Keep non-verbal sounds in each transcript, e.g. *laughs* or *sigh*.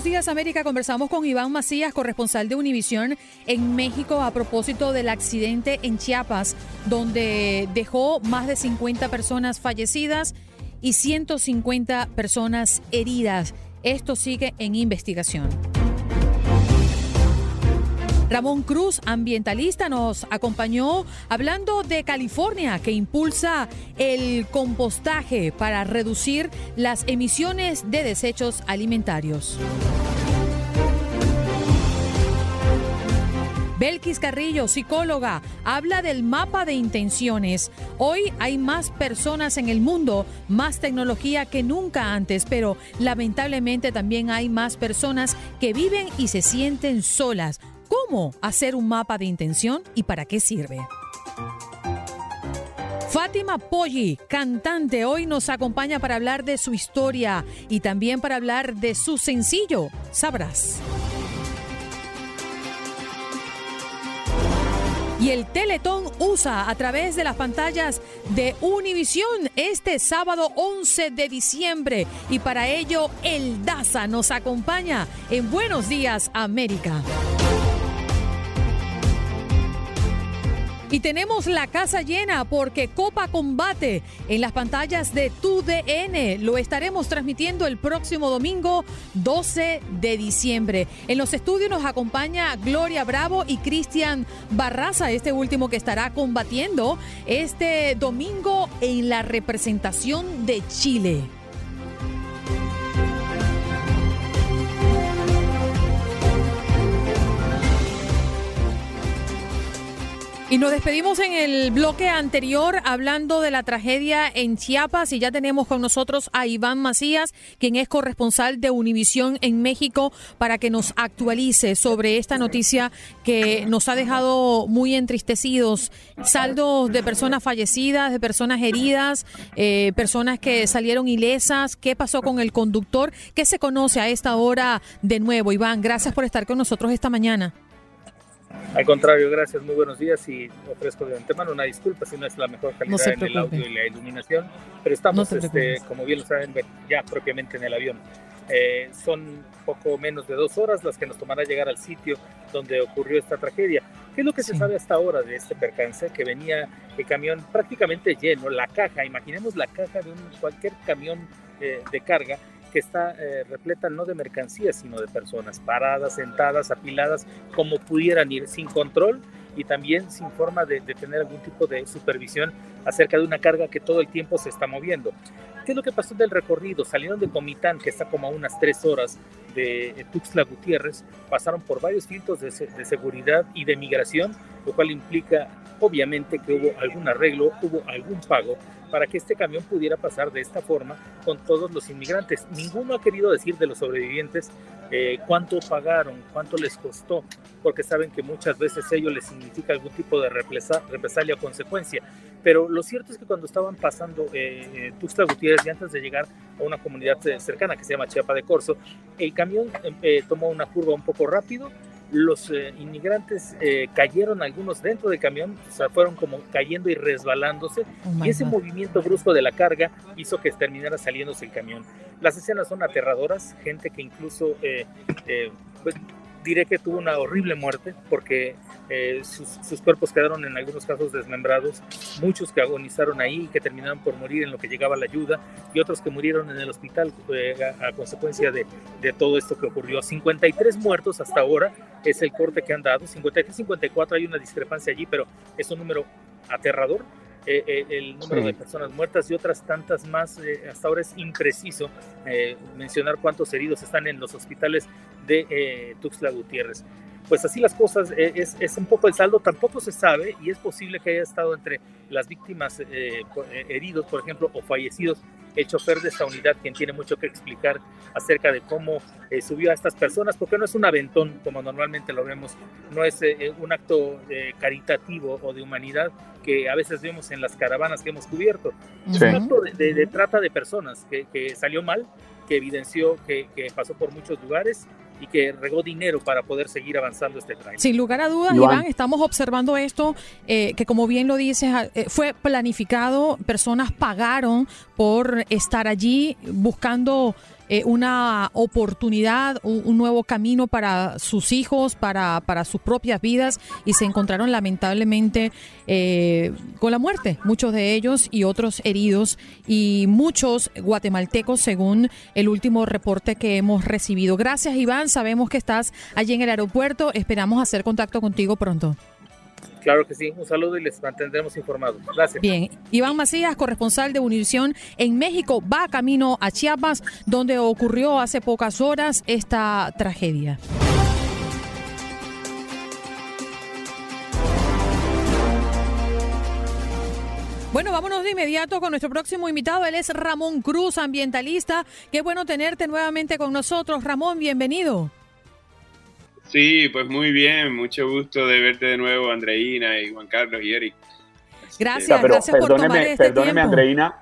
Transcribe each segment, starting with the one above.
Buenos Días América conversamos con Iván Macías, corresponsal de Univisión en México, a propósito del accidente en Chiapas, donde dejó más de 50 personas fallecidas y 150 personas heridas. Esto sigue en investigación. Ramón Cruz, ambientalista, nos acompañó hablando de California, que impulsa el compostaje para reducir las emisiones de desechos alimentarios. Belkis Carrillo, psicóloga, habla del mapa de intenciones. Hoy hay más personas en el mundo, más tecnología que nunca antes, pero lamentablemente también hay más personas que viven y se sienten solas. ¿Cómo hacer un mapa de intención y para qué sirve? Fátima Poggi, cantante, hoy nos acompaña para hablar de su historia y también para hablar de su sencillo, Sabrás. Y el Teletón USA a través de las pantallas de Univisión este sábado 11 de diciembre. Y para ello, el DASA nos acompaña en Buenos Días, América. Y tenemos la casa llena porque Copa Combate en las pantallas de TUDN. Lo estaremos transmitiendo el próximo domingo 12 de diciembre. En los estudios nos acompaña Gloria Bravo y Cristian Barraza, este último que estará combatiendo este domingo en la representación de Chile. Y nos despedimos en el bloque anterior hablando de la tragedia en Chiapas y ya tenemos con nosotros a Iván Macías, quien es corresponsal de Univisión en México, para que nos actualice sobre esta noticia que nos ha dejado muy entristecidos. Saldos de personas fallecidas, de personas heridas, eh, personas que salieron ilesas. ¿Qué pasó con el conductor? ¿Qué se conoce a esta hora de nuevo? Iván, gracias por estar con nosotros esta mañana. Al contrario, gracias, muy buenos días y ofrezco de antemano una disculpa si no es la mejor calidad en el audio y la iluminación, pero estamos, este, como bien lo saben, ya propiamente en el avión. Eh, son poco menos de dos horas las que nos tomará llegar al sitio donde ocurrió esta tragedia. ¿Qué es lo que se sabe hasta ahora de este percance? Que venía el camión prácticamente lleno, la caja, imaginemos la caja de un, cualquier camión eh, de carga que está eh, repleta no de mercancías, sino de personas paradas, sentadas, apiladas, como pudieran ir, sin control y también sin forma de, tener algún tipo de supervisión acerca de una carga que todo el tiempo se está moviendo. ¿Qué es lo que pasó del recorrido? Salieron de Comitán, que está como a unas tres horas de Tuxtla Gutiérrez, pasaron por varios filtros de, de seguridad y de migración, lo cual implica obviamente que hubo algún arreglo, hubo algún pago para que este camión pudiera pasar de esta forma con todos los inmigrantes. Ninguno ha querido decir de los sobrevivientes eh, cuánto pagaron, cuánto les costó, porque saben que muchas veces ello les significa algún tipo de represalia o consecuencia. Pero lo cierto es que cuando estaban pasando eh, Tuxtla Gutiérrez y antes de llegar a una comunidad cercana que se llama Chiapa de Corzo, el camión eh, tomó una curva un poco rápido, los eh, inmigrantes eh, cayeron algunos dentro del camión, o sea, fueron como cayendo y resbalándose, oh y ese movimiento brusco de la carga hizo que terminara saliéndose el camión. Las escenas son aterradoras, gente que incluso eh, pues, diré que tuvo una horrible muerte porque eh, sus, cuerpos quedaron en algunos casos desmembrados, muchos que agonizaron ahí y que terminaron por morir en lo que llegaba la ayuda y otros que murieron en el hospital eh, a, consecuencia de, de, todo esto que ocurrió. 53 muertos hasta ahora es el corte que han dado, 53, 54 hay una discrepancia allí, pero es un número aterrador. Eh, el número de personas muertas y otras tantas más. hasta ahora es impreciso mencionar cuántos heridos están en los hospitales de Tuxtla Gutiérrez pues así las cosas, eh, es, es, un poco el saldo, tampoco se sabe y es posible que haya estado entre las víctimas eh, eh, heridos, por ejemplo, o fallecidos, el chofer de esta unidad, quien tiene mucho que explicar acerca de cómo subió a estas personas, porque no es un aventón como normalmente lo vemos, no es un acto caritativo o de humanidad que a veces vemos en las caravanas que hemos cubierto, es un acto de, trata de personas que, que, salió mal, que evidenció que, que pasó por muchos lugares y que regó dinero para poder seguir avanzando este tren. Sin lugar a dudas, Iván, estamos observando esto, eh, que como bien lo dices, ah, eh, fue planificado, personas pagaron por estar allí buscando eh, una oportunidad, un, nuevo camino para sus hijos, para, para sus propias vidas y se encontraron lamentablemente eh, con la muerte, muchos de ellos y otros heridos y muchos guatemaltecos según el último reporte que hemos recibido. Gracias Iván, sabemos que estás allí en el aeropuerto, esperamos hacer contacto contigo pronto. Claro que sí, un saludo y les mantendremos informados. Gracias. Bien, Iván Macías, corresponsal de Univisión en México, va camino a Chiapas, donde ocurrió hace pocas horas esta tragedia. Bueno, vámonos de inmediato con nuestro próximo invitado. Él es Ramón Cruz, ambientalista. Qué bueno tenerte nuevamente con nosotros. Ramón, bienvenido. Sí, pues muy bien, mucho gusto de verte de nuevo, Andreina y Juan Carlos y Eric. Gracias, gracias por tomar este perdóneme, Andreina,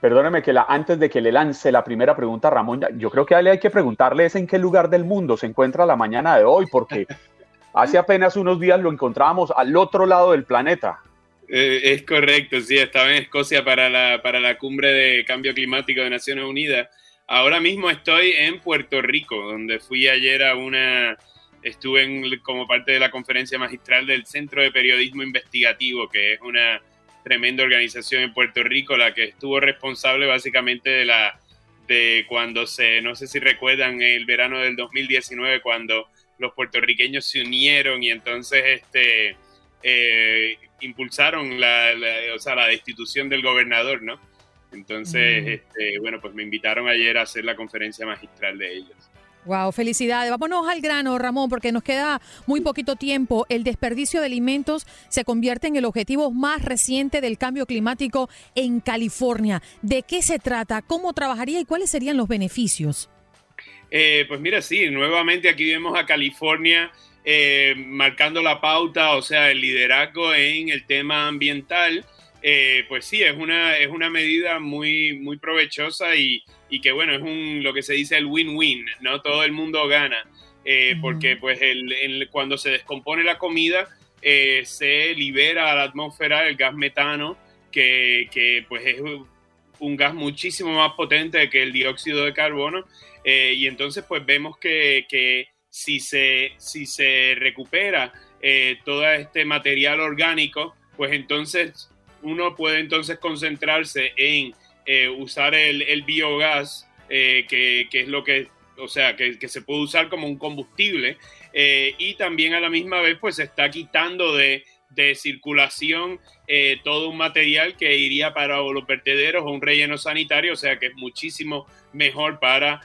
perdóneme que la, antes de que le lance la primera pregunta a Ramón, yo creo que a hay que preguntarle es en qué lugar del mundo se encuentra la mañana de hoy, porque *laughs* hace apenas unos días lo encontrábamos al otro lado del planeta. Eh, es correcto, sí, estaba en Escocia para la, para la cumbre de cambio climático de Naciones Unidas. Ahora mismo estoy en Puerto Rico, donde fui ayer a una estuve como parte de la conferencia magistral del Centro de Periodismo Investigativo, que es una tremenda organización en Puerto Rico, la que estuvo responsable básicamente de la de cuando se, no sé si recuerdan, el verano del 2019, cuando los puertorriqueños se unieron y entonces este, eh, impulsaron la, o sea, la destitución del gobernador, ¿no? Entonces, mm. este, bueno, pues me invitaron ayer a hacer la conferencia magistral de ellos. Wow, felicidades. Vámonos al grano, Ramón, porque nos queda muy poquito tiempo. El desperdicio de alimentos se convierte en el objetivo más reciente del cambio climático en California. ¿De qué se trata? ¿Cómo trabajaría y cuáles serían los beneficios? Eh, pues mira, sí, nuevamente aquí vemos a California eh, marcando la pauta, o sea, el liderazgo en el tema ambiental. Eh, pues sí, es una, es una medida muy, muy provechosa y, y que bueno, es un, lo que se dice el win-win, ¿no? Todo el mundo gana, eh, porque pues el, cuando se descompone la comida, eh, se libera a la atmósfera el gas metano, que, que, pues es un gas muchísimo más potente que el dióxido de carbono, eh, y entonces pues vemos que, que si, se, si se recupera todo este material orgánico, pues entonces uno puede entonces concentrarse en eh, usar el, biogás, eh, que, es lo que, o sea, que, se puede usar como un combustible, eh, y también a la misma vez pues se está quitando de, circulación todo un material que iría para los vertederos o un relleno sanitario, o sea que es muchísimo mejor para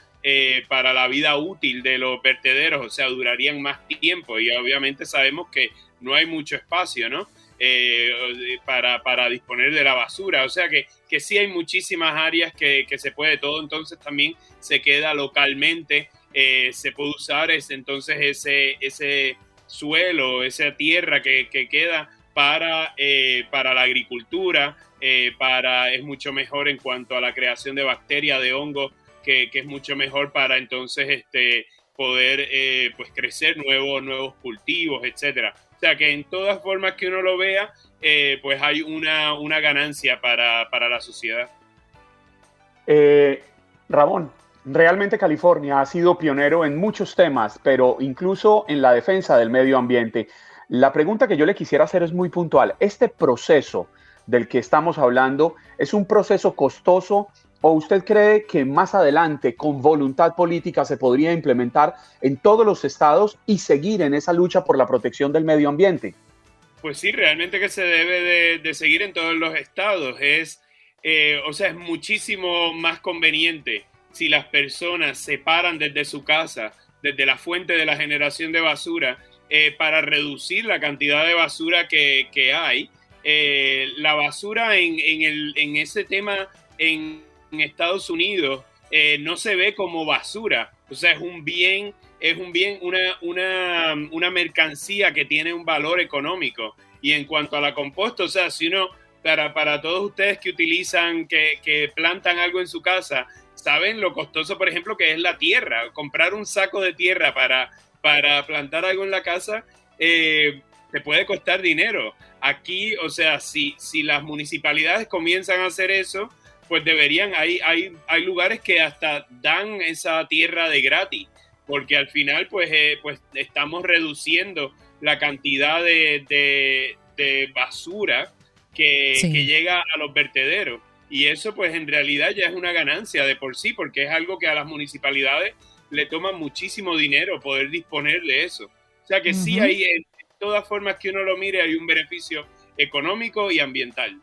para la vida útil de los vertederos, o sea, durarían más tiempo y obviamente sabemos que no hay mucho espacio, ¿no? Eh, para, para, disponer de la basura. O sea que, que sí hay muchísimas áreas que, que se puede todo, entonces también se queda localmente, eh, se puede usar ese, entonces ese, ese suelo, esa tierra que, que queda para, eh, para la agricultura, para, es mucho mejor en cuanto a la creación de bacterias, de hongos, que, es mucho mejor para entonces este, poder pues crecer nuevos, nuevos cultivos, etcétera sea que en todas formas que uno lo vea, eh, pues hay una, una ganancia para, para, la sociedad. Eh, Ramón, Realmente California ha sido pionero en muchos temas, pero incluso en la defensa del medio ambiente. La pregunta que yo le quisiera hacer es muy puntual. ¿Este proceso del que estamos hablando es un proceso costoso o usted cree que más adelante con voluntad política se podría implementar en todos los estados y seguir en esa lucha por la protección del medio ambiente? Pues sí, realmente que se debe de, seguir en todos los estados. Es, eh, o sea, es muchísimo más conveniente si las personas se paran desde su casa, desde la fuente de la generación de basura, eh, para reducir la cantidad de basura que, hay. Eh, la basura en, el, en, ese tema en, Estados Unidos eh, no se ve como basura, o sea, es un bien, es un bien, una, una, una mercancía que tiene un valor económico. Y en cuanto a la composta, o sea, si uno, para, para todos ustedes que utilizan, que, que plantan algo en su casa, saben lo costoso, por ejemplo, que es la tierra. Comprar un saco de tierra para, para plantar algo en la casa eh, te puede costar dinero. Aquí, o sea, si, si las municipalidades comienzan a hacer eso, pues deberían, hay, hay, hay lugares que hasta dan esa tierra de gratis, porque al final, pues, eh, pues estamos reduciendo la cantidad de, basura que, que llega a los vertederos. Y eso pues en realidad ya es una ganancia de por sí, porque es algo que a las municipalidades le toma muchísimo dinero poder disponer de eso. O sea que sí hay, en todas formas que uno lo mire, hay un beneficio económico y ambiental.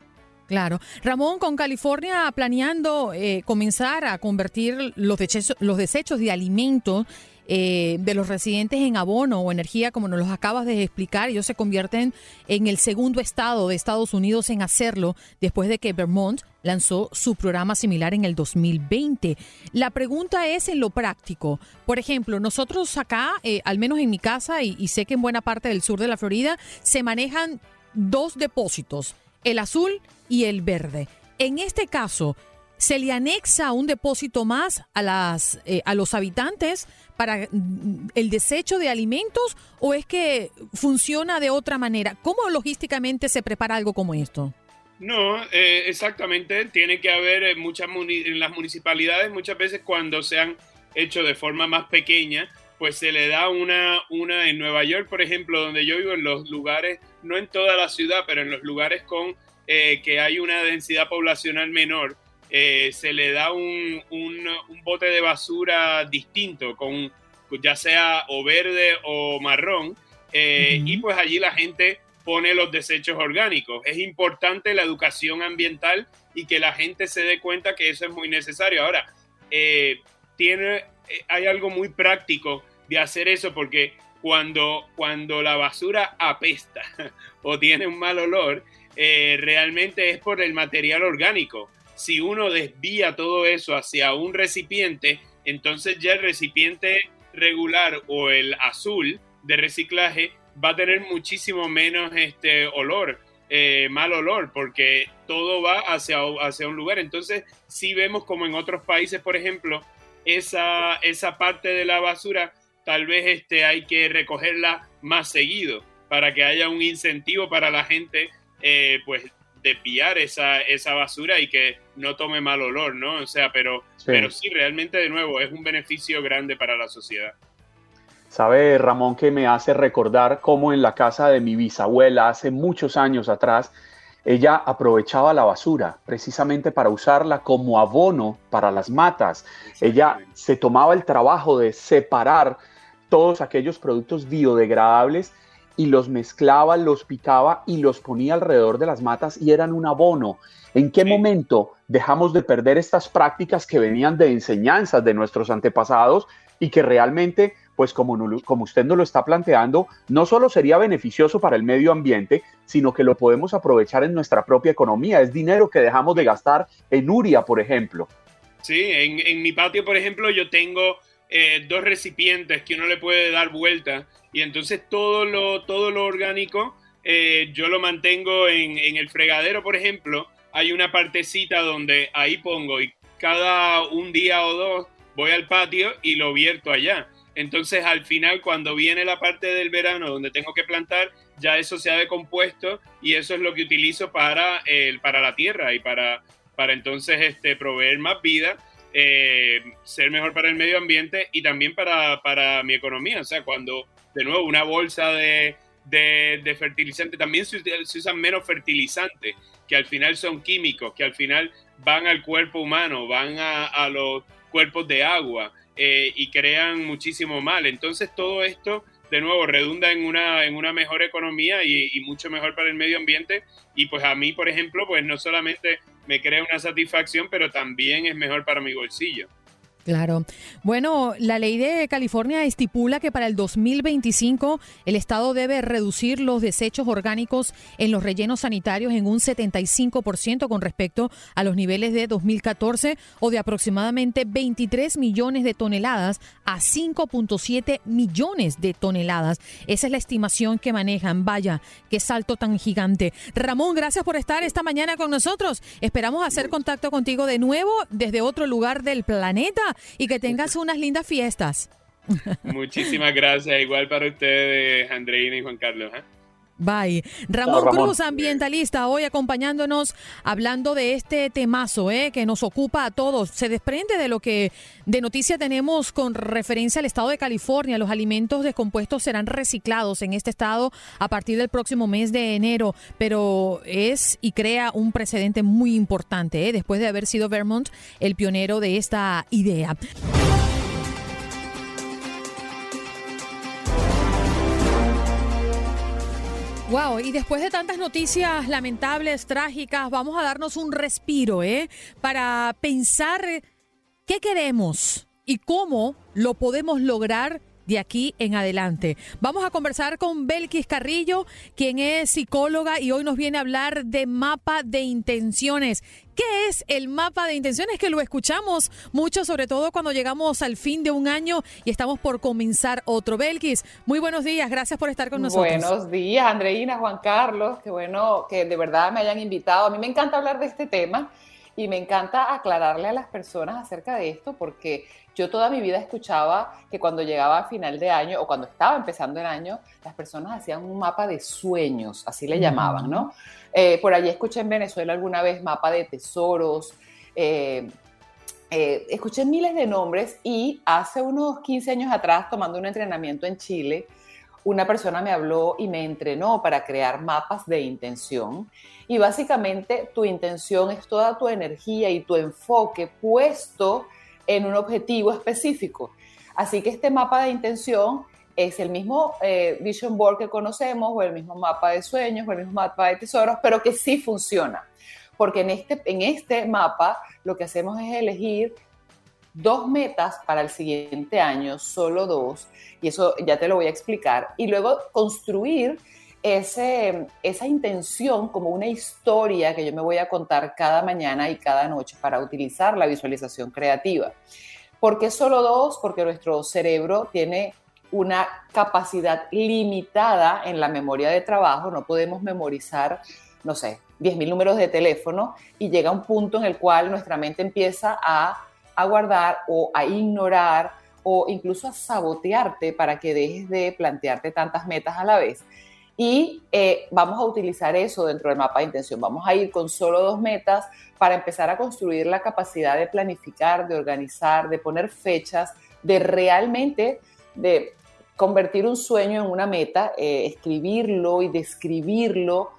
Claro. Ramón, con California planeando eh, comenzar a convertir los desechos, los desechos de alimentos eh, de los residentes en abono o energía, como nos los acabas de explicar, ellos se convierten en el segundo estado de Estados Unidos en hacerlo después de que Vermont lanzó su programa similar en el 2020. La pregunta es en lo práctico. Por ejemplo, nosotros acá, eh, al menos en mi casa y, y sé que en buena parte del sur de la Florida, se manejan dos depósitos, el azul y el verde. En este caso, ¿Se le anexa un depósito más a, las, eh, a los habitantes para mm, el desecho de alimentos o es que funciona de otra manera? ¿Cómo logísticamente se prepara algo como esto? No, eh, exactamente. Tiene que haber eh, muchas en las municipalidades muchas veces cuando se han hecho de forma más pequeña, pues se le da una, una en Nueva York, por ejemplo, donde yo vivo, en los lugares, no en toda la ciudad, pero en los lugares con que hay una densidad poblacional menor, eh, se le da un, bote de basura distinto, con ya sea o verde o marrón, eh, y pues allí la gente pone los desechos orgánicos. Es importante la educación ambiental y que la gente se dé cuenta que eso es muy necesario. Ahora, eh, tiene, hay algo muy práctico de hacer eso porque cuando, cuando la basura apesta *laughs* o tiene un mal olor, realmente es por el material orgánico si uno desvía todo eso hacia un recipiente, entonces ya el recipiente regular o el azul de reciclaje va a tener muchísimo menos este olor, eh, mal olor, porque todo va hacia, hacia un lugar. Entonces, si vemos como en otros países, por ejemplo, esa, esa parte de la basura tal vez este, hay que recogerla más seguido para que haya un incentivo para la gente eh, pues desviar esa, esa basura y que no tome mal olor, ¿no? O sea, pero sí. pero sí, realmente de nuevo es un beneficio grande para la sociedad. Sabe, Ramón, que me hace recordar cómo en la casa de mi bisabuela hace muchos años atrás, ella aprovechaba la basura precisamente para usarla como abono para las matas. Ella se tomaba el trabajo de separar todos aquellos productos biodegradables y los mezclaba, los picaba y los ponía alrededor de las matas y eran un abono. ¿En qué momento dejamos de perder estas prácticas que venían de enseñanzas de nuestros antepasados y que realmente, pues como, como usted nos lo está planteando, no solo sería beneficioso para el medio ambiente, sino que lo podemos aprovechar en nuestra propia economía? Es dinero que dejamos de gastar en Uria, por ejemplo. Sí, en, en mi patio, por ejemplo, yo tengo eh, dos recipientes que uno le puede dar vuelta y entonces todo lo, todo lo orgánico eh, yo lo mantengo en, en, el fregadero, por ejemplo, hay una partecita donde ahí pongo y cada un día o dos voy al patio y lo vierto allá. Entonces al final cuando viene la parte del verano donde tengo que plantar, ya eso se ha decompuesto y eso es lo que utilizo para, el, para la tierra y para, para entonces este, proveer más vida eh, ser mejor para el medio ambiente y también para, para mi economía. O sea, cuando de nuevo una bolsa de, de, fertilizante, también se, usan menos fertilizantes, que al final son químicos, que al final van al cuerpo humano, van a, a los cuerpos de agua eh, y crean muchísimo mal. Entonces todo esto de nuevo, redunda en una, en una mejor economía y, y, mucho mejor para el medio ambiente. Y pues a mí, por ejemplo, pues no solamente me crea una satisfacción, pero también es mejor para mi bolsillo. Claro. Bueno, la ley de California estipula que para el 2025 el Estado debe reducir los desechos orgánicos en los rellenos sanitarios en un 75% con respecto a los niveles de 2014 o de aproximadamente 23 millones de toneladas a 5.7 millones de toneladas. Esa es la estimación que manejan. Vaya, qué salto tan gigante. Ramón, gracias por estar esta mañana con nosotros. Esperamos hacer contacto contigo de nuevo desde otro lugar del planeta y que tengas unas lindas fiestas. Muchísimas gracias, igual para ustedes, Andreina y Juan Carlos. ¿eh? Bye. Ramón, Cruz, ambientalista, hoy acompañándonos hablando de este temazo eh, que nos ocupa a todos. Se desprende de lo que de noticia tenemos con referencia al estado de California. Los alimentos descompuestos serán reciclados en este estado a partir del próximo mes de enero, pero es y crea un precedente muy importante eh, después de haber sido Vermont el pionero de esta idea. Wow, y después de tantas noticias lamentables, trágicas, vamos a darnos un respiro, ¿eh? Para pensar qué queremos y cómo lo podemos lograr de aquí en adelante. Vamos a conversar con Belkis Carrillo, quien es psicóloga y hoy nos viene a hablar de mapa de intenciones. ¿Qué es el mapa de intenciones? Que lo escuchamos mucho, sobre todo cuando llegamos al fin de un año y estamos por comenzar otro. Belkis, muy buenos días, gracias por estar con nosotros. Buenos días, Andreina, Juan Carlos, qué bueno que de verdad me hayan invitado. A mí me encanta hablar de este tema y me encanta aclararle a las personas acerca de esto porque yo toda mi vida escuchaba que cuando llegaba a final de año o cuando estaba empezando el año, las personas hacían un mapa de sueños, así le llamaban, ¿no? Eh, por allí escuché en Venezuela alguna vez mapa de tesoros, eh, eh, escuché miles de nombres y hace unos 15 años atrás, tomando un entrenamiento en Chile, una persona me habló y me entrenó para crear mapas de intención. Y básicamente tu intención es toda tu energía y tu enfoque puesto en un objetivo específico. Así que este mapa de intención es el mismo eh, vision board que conocemos o el mismo mapa de sueños o el mismo mapa de tesoros, pero que sí funciona. Porque en este, en este mapa lo que hacemos es elegir dos metas para el siguiente año, solo dos, y eso ya te lo voy a explicar, y luego construir ese, esa intención como una historia que yo me voy a contar cada mañana y cada noche para utilizar la visualización creativa. ¿Por qué solo dos? Porque nuestro cerebro tiene una capacidad limitada en la memoria de trabajo, no podemos memorizar, no sé, 10.000 números de teléfono y llega un punto en el cual nuestra mente empieza a a guardar o a ignorar o incluso a sabotearte para que dejes de plantearte tantas metas a la vez. Y eh, vamos a utilizar eso dentro del mapa de intención. Vamos a ir con solo dos metas para empezar a construir la capacidad de planificar, de organizar, de poner fechas, de realmente de convertir un sueño en una meta, eh, escribirlo y describirlo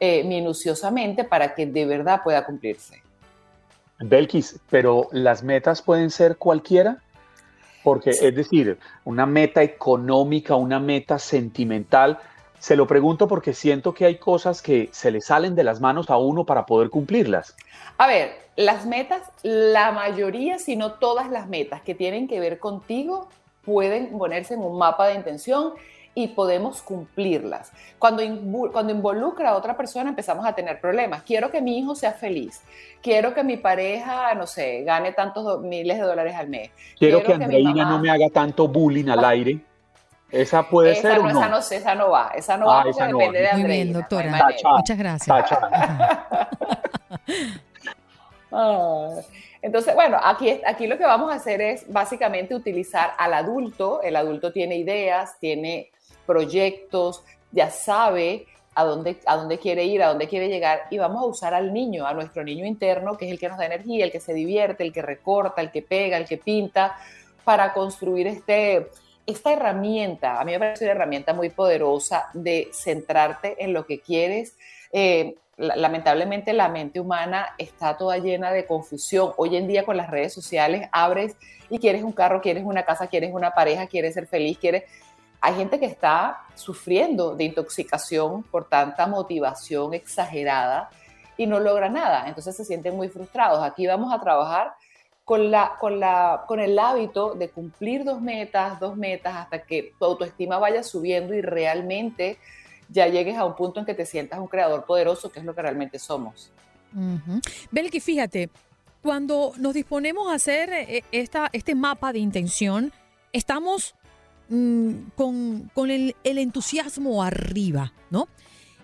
eh, minuciosamente para que de verdad pueda cumplirse. Belkis, pero las metas pueden ser cualquiera, porque es decir, una meta económica, una meta sentimental, se lo pregunto porque siento que hay cosas que se le salen de las manos a uno para poder cumplirlas. A ver, las metas, la mayoría, si no todas las metas que tienen que ver contigo, pueden ponerse en un mapa de intención y podemos cumplirlas. Cuando, cuando involucra a otra persona empezamos a tener problemas. Quiero que mi hijo sea feliz. Quiero que mi pareja, no sé, gane tantos miles de dólares al mes. Quiero, que, Andreina no me haga tanto bullying al aire. ¿Esa puede ser o no? Esa no, esa no va. Esa no va depende de Andreina. Muy bien, doctora. Muchas gracias. *laughs* Entonces, bueno, aquí, aquí lo que vamos a hacer es básicamente utilizar al adulto. El adulto tiene ideas, tiene proyectos, ya sabe a dónde, a dónde quiere ir, a dónde quiere llegar, y vamos a usar al niño, a nuestro niño interno, que es el que nos da energía, el que se divierte, el que recorta, el que pega, el que pinta, para construir este, esta herramienta. A mí me parece una herramienta muy poderosa de centrarte en lo que quieres. Eh, lamentablemente la mente humana está toda llena de confusión. Hoy en día con las redes sociales abres y quieres un carro, quieres una casa, quieres una pareja, quieres ser feliz, hay gente que está sufriendo de intoxicación por tanta motivación exagerada y no logra nada, entonces se sienten muy frustrados. Aquí vamos a trabajar con, la, con, la, con el hábito de cumplir dos metas, dos metas, hasta que tu autoestima vaya subiendo y realmente ya llegues a un punto en que te sientas un creador poderoso, que es lo que realmente somos. Belki, fíjate, cuando nos disponemos a hacer eh, esta, este mapa de intención, estamos Mm, con, el, entusiasmo arriba, ¿no?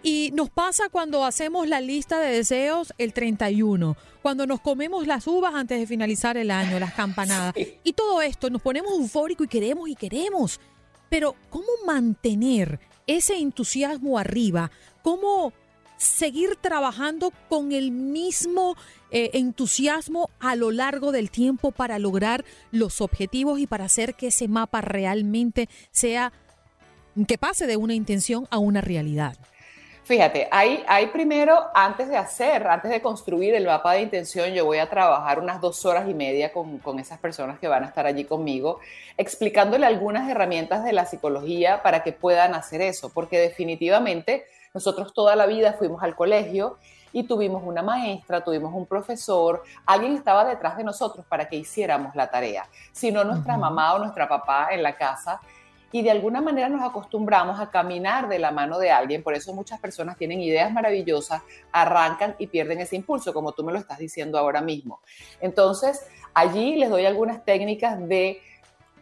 Y nos pasa cuando hacemos la lista de deseos el 31, cuando nos comemos las uvas antes de finalizar el año, las campanadas. *laughs* Y todo esto, nos ponemos eufóricos y queremos y queremos. Pero ¿cómo mantener ese entusiasmo arriba? ¿Cómo seguir trabajando con el mismo eh, entusiasmo a lo largo del tiempo para lograr los objetivos y para hacer que ese mapa realmente sea, que pase de una intención a una realidad. Fíjate, hay, hay primero, antes de hacer, antes de construir el mapa de intención, yo voy a trabajar unas dos horas y media con, con, esas personas que van a estar allí conmigo, explicándole algunas herramientas de la psicología para que puedan hacer eso, porque definitivamente nosotros toda la vida fuimos al colegio y tuvimos una maestra, tuvimos un profesor, alguien estaba detrás de nosotros para que hiciéramos la tarea, sino nuestra mamá o nuestra papá en la casa. Y de alguna manera nos acostumbramos a caminar de la mano de alguien, por eso muchas personas tienen ideas maravillosas, arrancan y pierden ese impulso, como tú me lo estás diciendo ahora mismo. Entonces, allí les doy algunas técnicas de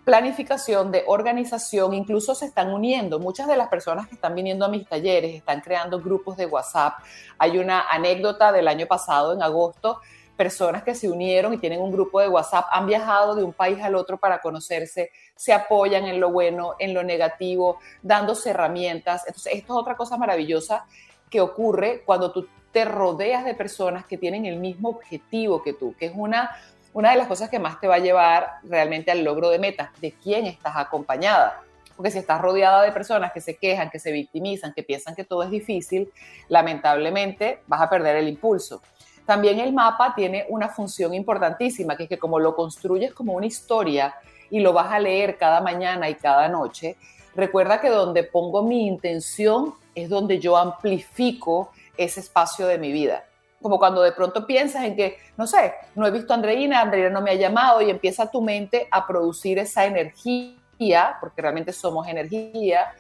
planificación, de organización, incluso se están uniendo. Muchas de las personas que están viniendo a mis talleres están creando grupos de WhatsApp. Hay una anécdota del año pasado, en agosto, personas que se unieron y tienen un grupo de WhatsApp, han viajado de un país al otro para conocerse, se apoyan en lo bueno, en lo negativo, dándose herramientas. Entonces, esto es otra cosa maravillosa que ocurre cuando tú te rodeas de personas que tienen el mismo objetivo que tú, que es una una de las cosas que más te va a llevar realmente al logro de metas, de quién estás acompañada. Porque si estás rodeada de personas que se quejan, que se victimizan, que piensan que todo es difícil, lamentablemente vas a perder el impulso. También el mapa tiene una función importantísima, que es que como lo construyes como una historia y lo vas a leer cada mañana y cada noche, recuerda que donde pongo mi intención es donde yo amplifico ese espacio de mi vida. Como cuando de pronto piensas en que, no sé, no he visto a Andreina, Andreina no me ha llamado y empieza tu mente a producir esa energía, porque realmente somos energía,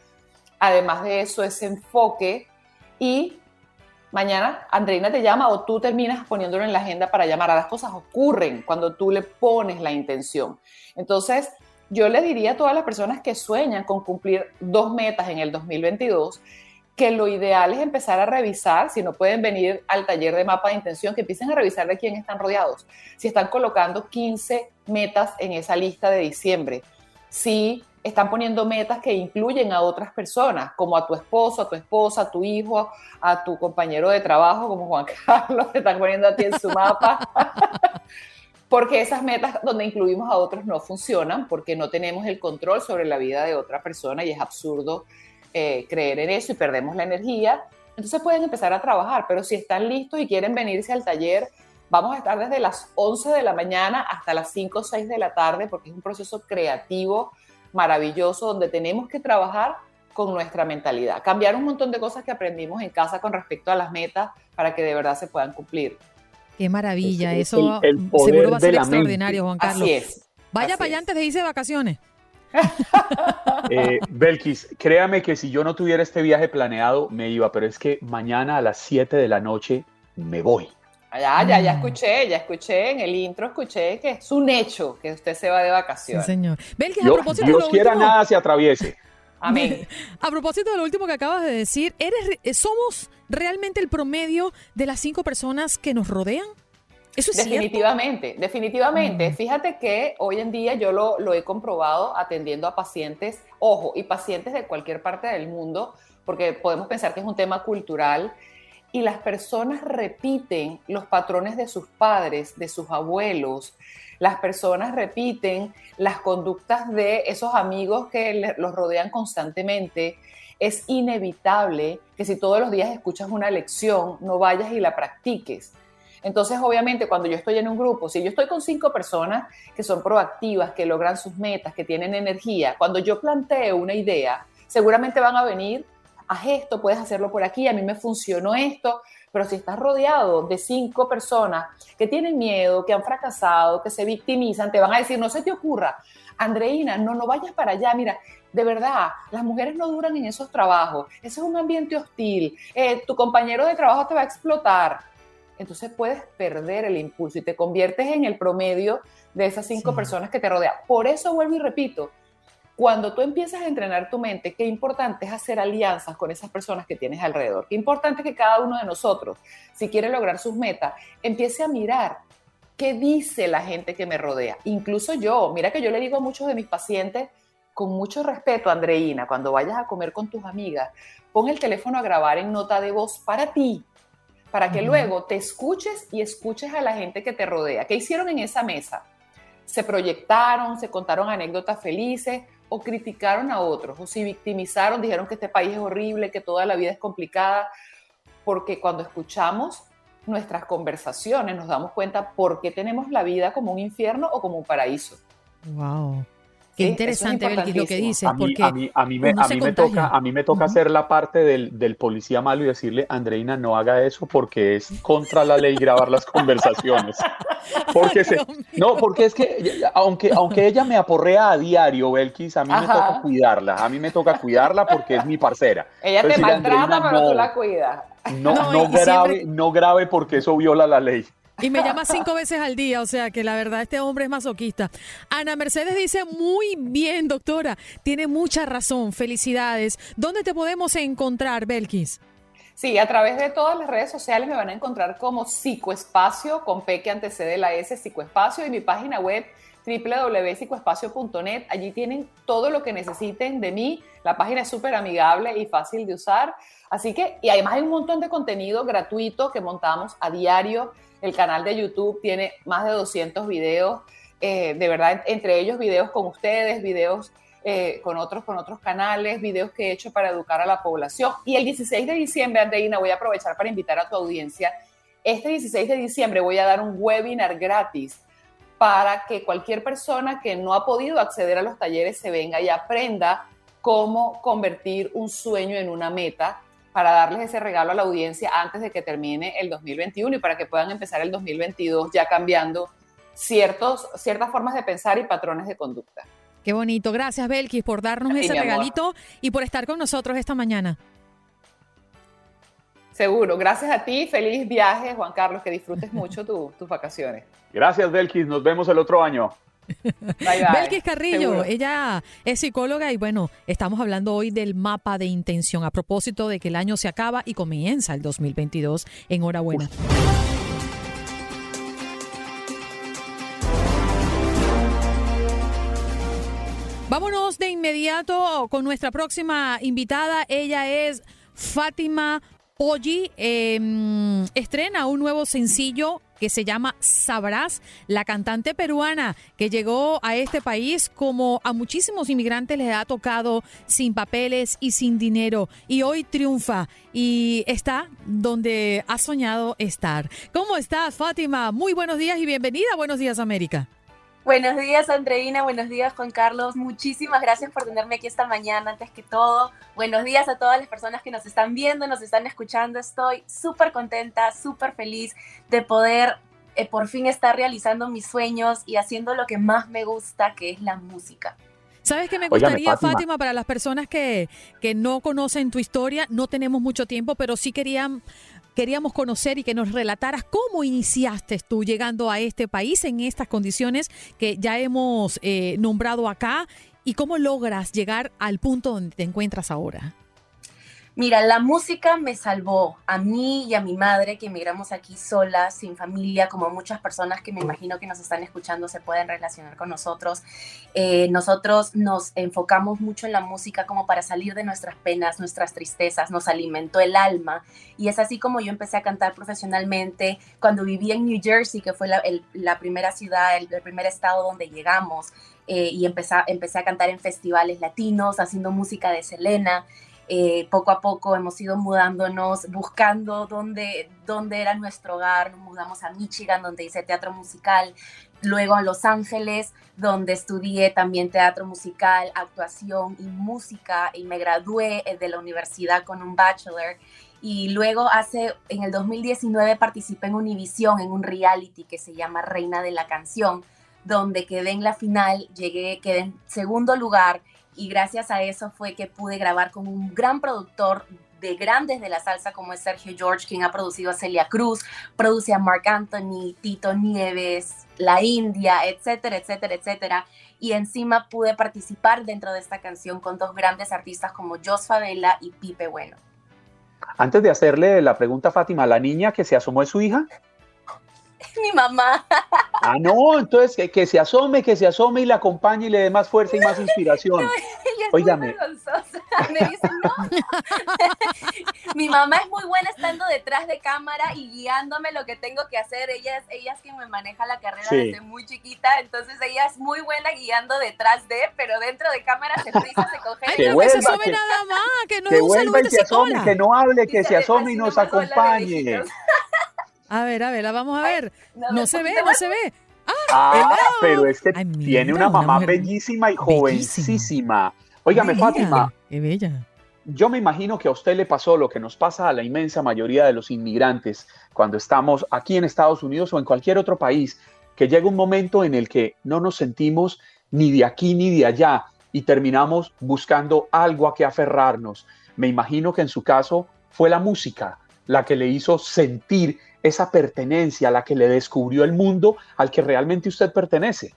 además de eso, ese enfoque y mañana Andreina te llama o tú terminas poniéndolo en la agenda para llamar. A las cosas ocurren cuando tú le pones la intención. Entonces, yo le diría a todas las personas que sueñan con cumplir dos metas en el 2022 que lo ideal es empezar a revisar, si no pueden venir al taller de mapa de intención, que empiecen a revisar de quién están rodeados. Si están colocando 15 metas en esa lista de diciembre, si están poniendo metas que incluyen a otras personas, como a tu esposo, a tu esposa, a tu hijo, a tu compañero de trabajo, como Juan *laughs* Carlos, que están poniendo a ti en su mapa. *laughs* porque esas metas donde incluimos a otros no funcionan, porque no tenemos el control sobre la vida de otra persona y es absurdo eh, creer en eso y perdemos la energía. Entonces pueden empezar a trabajar, pero si están listos y quieren venirse al taller, vamos a estar desde las 11 de la mañana hasta las 5 o 6 de la tarde, porque es un proceso creativo maravilloso donde tenemos que trabajar con nuestra mentalidad, cambiar un montón de cosas que aprendimos en casa con respecto a las metas para que de verdad se puedan cumplir. Qué maravilla, eso seguro va a ser extraordinario, Juan Carlos. Así es. Vaya para allá antes de irse de vacaciones. *laughs* Eh, Belkis, créame que si yo no tuviera este viaje planeado, me iba, pero es que mañana a las 7 de la noche me voy. Ya, ya, ya escuché, ya escuché en el intro, escuché que es un hecho que usted se va de vacaciones. Sí, señor. Belkis, a propósito Dios de lo quiera nada se atraviese. *laughs* Amén. A propósito de lo último que acabas de decir, ¿eres, ¿somos realmente el promedio de las cinco personas que nos rodean? definitivamente, definitivamente. Mm. Fíjate que hoy en día yo lo, lo, he comprobado atendiendo a pacientes, ojo, y pacientes de cualquier parte del mundo, porque podemos pensar que es un tema cultural, y las personas repiten los patrones de sus padres, de sus abuelos, las personas repiten las conductas de esos amigos que los rodean constantemente, es inevitable que si todos los días escuchas una lección, no vayas y la practiques. Entonces, obviamente, cuando yo estoy en un grupo, si yo estoy con cinco personas que son proactivas, que logran sus metas, que tienen energía, cuando yo planteo una idea, seguramente van a venir haz esto, puedes hacerlo por aquí, a mí me funcionó esto, pero si estás rodeado de cinco personas que tienen miedo, que han fracasado, que se victimizan, te van a decir, no se te ocurra, Andreina, no, no vayas para allá, mira, de verdad, las mujeres no duran en esos trabajos, ese es un ambiente hostil, eh, tu compañero de trabajo te va a explotar. Entonces puedes perder el impulso y te conviertes en el promedio de esas cinco personas que te rodean. Por eso vuelvo y repito, cuando tú empiezas a entrenar tu mente, qué importante es hacer alianzas con esas personas que tienes alrededor. Qué importante que cada uno de nosotros, si quiere lograr sus metas, empiece a mirar qué dice la gente que me rodea. Incluso yo, mira que yo le digo a muchos de mis pacientes, con mucho respeto, Andreina, cuando vayas a comer con tus amigas, pon el teléfono a grabar en nota de voz para ti, para que luego te escuches y escuches a la gente que te rodea. ¿Qué hicieron en esa mesa? Se proyectaron, se contaron anécdotas felices o criticaron a otros, o si victimizaron, dijeron que este país es horrible, que toda la vida es complicada, porque cuando escuchamos nuestras conversaciones nos damos cuenta por qué tenemos la vida como un infierno o como un paraíso. Wow. Qué interesante, Belkis, lo que dices. A mí, a mí, a mí, me, a mí me, toca, a mí me toca hacer la parte del, del, policía malo y decirle, Andreina, no haga eso porque es contra la ley grabar las conversaciones. *laughs* Porque se, no, porque es que aunque, aunque ella me aporrea a diario, Belkis, a mí me toca cuidarla. A mí me toca cuidarla porque es mi parcera. Ella te maltrata, pero tú la cuidas. No, *laughs* no, grave, no grave porque eso viola la ley. Y me llama cinco veces al día, o sea que la verdad este hombre es masoquista. Ana Mercedes dice, muy bien, doctora, tiene mucha razón, felicidades. ¿Dónde te podemos encontrar, Belkis? Sí, a través de todas las redes sociales me van a encontrar como Psicoespacio, con P que antecede la S, Psicoespacio, y mi página web www.psicoespacio.net. Allí tienen todo lo que necesiten de mí. La página es súper amigable y fácil de usar. Así que, y además hay un montón de contenido gratuito que montamos a diario el canal de YouTube tiene más de 200 videos, eh, de verdad, entre ellos videos con ustedes, videos eh, con, otros, con otros canales, videos que he hecho para educar a la población. Y el 16 de diciembre, Andreina, voy a aprovechar para invitar a tu audiencia. Este 16 de diciembre voy a dar un webinar gratis para que cualquier persona que no ha podido acceder a los talleres se venga y aprenda cómo convertir un sueño en una meta para darles ese regalo a la audiencia antes de que termine el 2021 y para que puedan empezar el 2022 ya cambiando ciertos, ciertas formas de pensar y patrones de conducta. Qué bonito. Gracias, Belkis, por darnos ese regalito y por estar con nosotros esta mañana. Seguro. Gracias a ti. Feliz viaje, Juan Carlos. Que disfrutes *laughs* mucho tus vacaciones. Gracias, Belkis. Nos vemos el otro año. Belkis Carrillo, ella es psicóloga y bueno, estamos hablando hoy del mapa de intención a propósito de que el año se acaba y comienza el 2022. Enhorabuena. Vámonos de inmediato con nuestra próxima invitada. Ella es Fátima Poggi. Em, estrena un nuevo sencillo que se llama Sabrás, la cantante peruana que llegó a este país como a muchísimos inmigrantes les ha tocado sin papeles y sin dinero y hoy triunfa y está donde ha soñado estar. ¿Cómo estás, Fátima? Muy buenos días y bienvenida. Buenos días, América. Buenos días, Andreina. Buenos días, Juan Carlos. Muchísimas gracias por tenerme aquí esta mañana. Antes que todo, buenos días a todas las personas que nos están viendo, nos están escuchando. Estoy súper contenta, súper feliz de poder eh, por fin estar realizando mis sueños y haciendo lo que más me gusta, que es la música. ¿Sabes qué me gustaría, Fátima. para las personas que, que no conocen tu historia? No tenemos mucho tiempo, pero sí querían queríamos conocer y que nos relataras cómo iniciaste tú llegando a este país en estas condiciones que ya hemos eh, nombrado acá y cómo logras llegar al punto donde te encuentras ahora. Mira, la música me salvó a mí y a mi madre que emigramos aquí solas, sin familia, como muchas personas que me imagino que nos están escuchando se pueden relacionar con nosotros. Eh, nosotros nos enfocamos mucho en la música como para salir de nuestras penas, nuestras tristezas, nos alimentó el alma y es así como yo empecé a cantar profesionalmente cuando viví en New Jersey, que fue la, primera ciudad, el, primer estado donde llegamos. Eh, y empecé, empecé a cantar en festivales latinos, haciendo música de Selena. Eh, poco a poco hemos ido mudándonos, buscando dónde, dónde era nuestro hogar. Nos mudamos a Michigan, donde hice teatro musical. Luego a Los Ángeles, donde estudié también teatro musical, actuación y música. Y me gradué eh, de la universidad con un bachelor. Y luego hace, en el 2019 participé en Univision, en un reality que se llama Reina de la Canción, donde quedé en la final, llegué, quedé en segundo lugar y gracias a eso fue que pude grabar con un gran productor de grandes de la salsa como es Sergio George, quien ha producido a Celia Cruz, produce a Mark Anthony, Tito Nieves, La India, etcétera, etcétera, etcétera. Y encima pude participar dentro de esta canción con dos grandes artistas como Jos Favela y Pipe Bueno. Antes de hacerle la pregunta a Fátima, ¿la niña que se asomó es su hija? Mi mamá. *laughs* Ah, no, entonces que, que, se asome, que se asome y la acompañe y le dé más fuerza y más *laughs* inspiración. *laughs* ella es Muy Me dice, no. mi mamá es muy buena estando detrás de cámara y guiándome lo que tengo que hacer. Ella es, ella es quien me maneja la carrera desde muy chiquita, entonces ella es muy buena guiando detrás de, pero dentro de cámara se frisa, se congela. Que, no se asome nada más, que no que vuelva y se asome, que no hable, que se asome y nos acompañe. A ver, a ver, la vamos a ver. no, se ve, no se ve. Ah, pero es que tiene una mamá bellísima y jovencísima. Óigame, Fátima. Qué bella. Yo me imagino que a usted le pasó lo que nos pasa a la inmensa mayoría de los inmigrantes cuando estamos aquí en Estados Unidos o en cualquier otro país, que llega un momento en el que no nos sentimos ni de aquí ni de allá y terminamos buscando algo a que aferrarnos. Me imagino que en su caso fue la música la que le hizo sentir esa pertenencia a la que le descubrió el mundo al que realmente usted pertenece.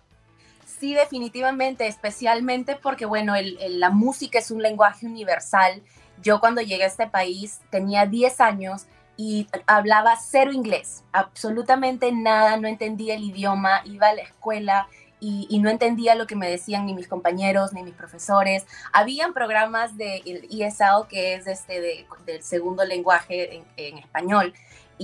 Sí, definitivamente, especialmente porque, bueno, la música es un lenguaje universal. Yo cuando llegué a este país tenía 10 años y hablaba cero inglés, absolutamente nada, no entendía el idioma, iba a la escuela y, no entendía lo que me decían ni mis compañeros ni mis profesores. Habían programas de ESL, que es este del segundo lenguaje en español,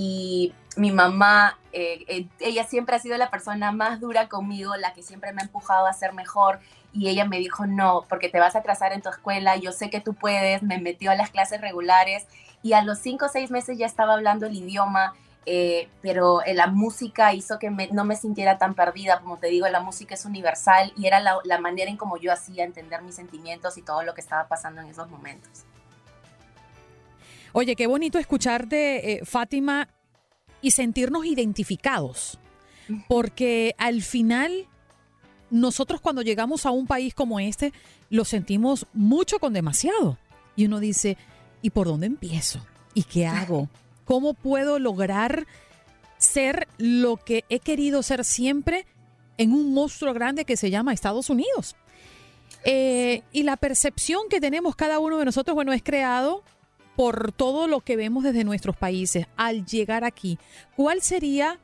y mi mamá, eh, eh, ella siempre ha sido la persona más dura conmigo, la que siempre me ha empujado a ser mejor y ella me dijo, no, porque te vas a atrasar en tu escuela, yo sé que tú puedes, me metió a las clases regulares y a los cinco o seis meses ya estaba hablando el idioma, eh, pero la música hizo que no me sintiera tan perdida, como te digo, la música es universal y era la, la manera en como yo hacía entender mis sentimientos y todo lo que estaba pasando en esos momentos. Oye, qué bonito escucharte, eh, Fátima, y sentirnos identificados, porque al final nosotros cuando llegamos a un país como este, lo sentimos mucho con demasiado. Y uno dice, ¿y por dónde empiezo? ¿Y qué hago? ¿Cómo puedo lograr ser lo que he querido ser siempre en un monstruo grande que se llama Estados Unidos? Eh, y la percepción que tenemos cada uno de nosotros, bueno, es creado por todo lo que vemos desde nuestros países al llegar aquí, ¿cuál sería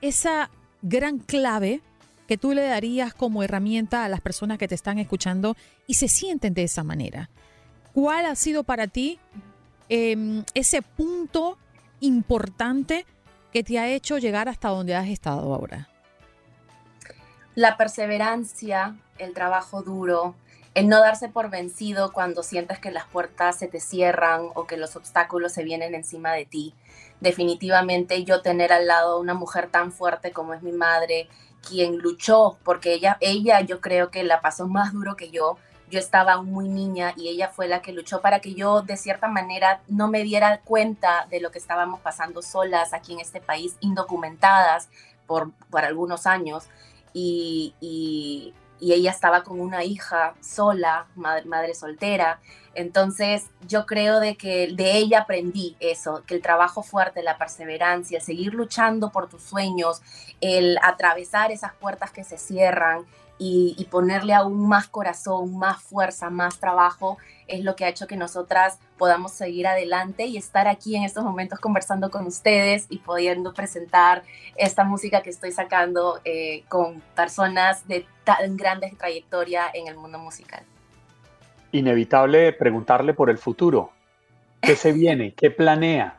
esa gran clave que tú le darías como herramienta a las personas que te están escuchando y se sienten de esa manera? ¿Cuál ha sido para ti em, ese punto importante que te ha hecho llegar hasta donde has estado ahora? La perseverancia, el trabajo duro, el no darse por vencido cuando sientes que las puertas se te cierran o que los obstáculos se vienen encima de ti. Definitivamente yo tener al lado una mujer tan fuerte como es mi madre, quien luchó, porque ella, ella yo creo que la pasó más duro que yo. Yo estaba muy niña y ella fue la que luchó para que yo de cierta manera no me diera cuenta de lo que estábamos pasando solas aquí en este país, indocumentadas por, por algunos años. y, y ella estaba con una hija sola, madre, soltera. Entonces yo creo de que de ella aprendí eso, que el trabajo fuerte, la perseverancia, el seguir luchando por tus sueños, el atravesar esas puertas que se cierran y, y, ponerle aún más corazón, más fuerza, más trabajo, es lo que ha hecho que nosotras podamos seguir adelante y estar aquí en estos momentos conversando con ustedes y pudiendo presentar esta música que estoy sacando eh, con personas de tan grandes trayectoria en el mundo musical. Inevitable preguntarle por el futuro. ¿Qué se viene? ¿Qué planea?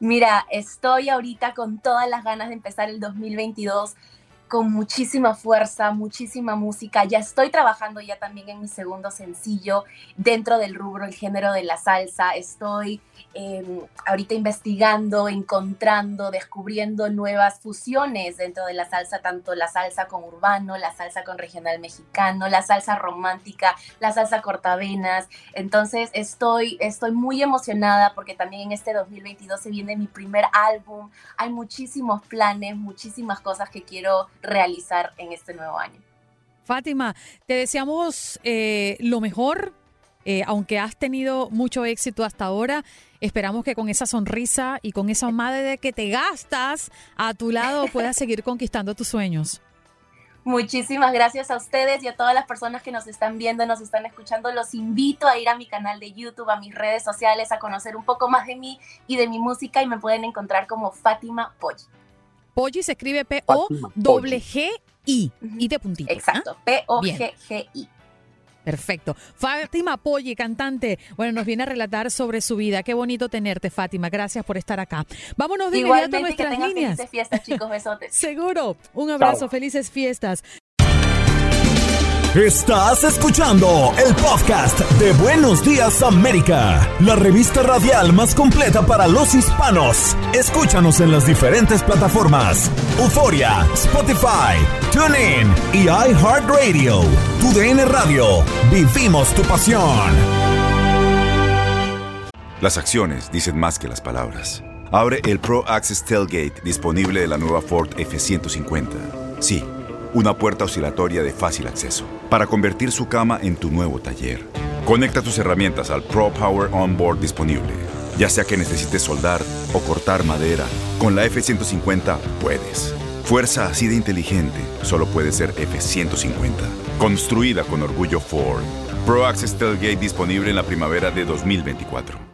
Mira, estoy ahorita con todas las ganas de empezar el 2022 con muchísima fuerza, muchísima música. Ya estoy trabajando ya también en mi segundo sencillo dentro del rubro, el género de la salsa. Estoy Em, ahorita investigando, encontrando, descubriendo nuevas fusiones dentro de la salsa, tanto la salsa con urbano, la salsa con regional mexicano, la salsa romántica, la salsa cortavenas. Entonces estoy, estoy muy emocionada porque también en este 2022 se viene mi primer álbum. Hay muchísimos planes, muchísimas cosas que quiero realizar en este nuevo año. Fátima, te deseamos eh, lo mejor, eh, aunque has tenido mucho éxito hasta ahora. Esperamos que con esa sonrisa y con esa madre que te gastas a tu lado *laughs* puedas seguir conquistando tus sueños. Muchísimas gracias a ustedes y a todas las personas que nos están viendo, nos están escuchando. Los invito a ir a mi canal de YouTube, a mis redes sociales, a conocer un poco más de mí y de mi música y me pueden encontrar como Fátima Poggi. Poggi se escribe P-O-G-G-I y de puntito. Exacto, P-O-G-G-I. Perfecto. Fátima Polli, cantante, bueno, nos viene a relatar sobre su vida. Qué bonito tenerte, Fátima. Gracias por estar acá. Vámonos de inmediato a nuestras que líneas. Felices fiestas, chicos. Besotes. *laughs* Seguro. Un abrazo. Felices fiestas. Estás escuchando el podcast de Buenos Días América, la revista radial más completa para los hispanos. Escúchanos en las diferentes plataformas: Euforia, Spotify, TuneIn y iHeartRadio. Tu DN Radio. Vivimos tu pasión. Las acciones dicen más que las palabras. Abre el Pro Access Tailgate disponible de la nueva Ford F150. Sí una puerta oscilatoria de fácil acceso, para convertir su cama en tu nuevo taller. Conecta tus herramientas al Pro Power Onboard disponible. Ya sea que necesites soldar o cortar madera, con la F-150 puedes. Fuerza así de inteligente solo puede ser F-150. Construida con orgullo Ford. Pro Access Tailgate disponible en la primavera de 2024.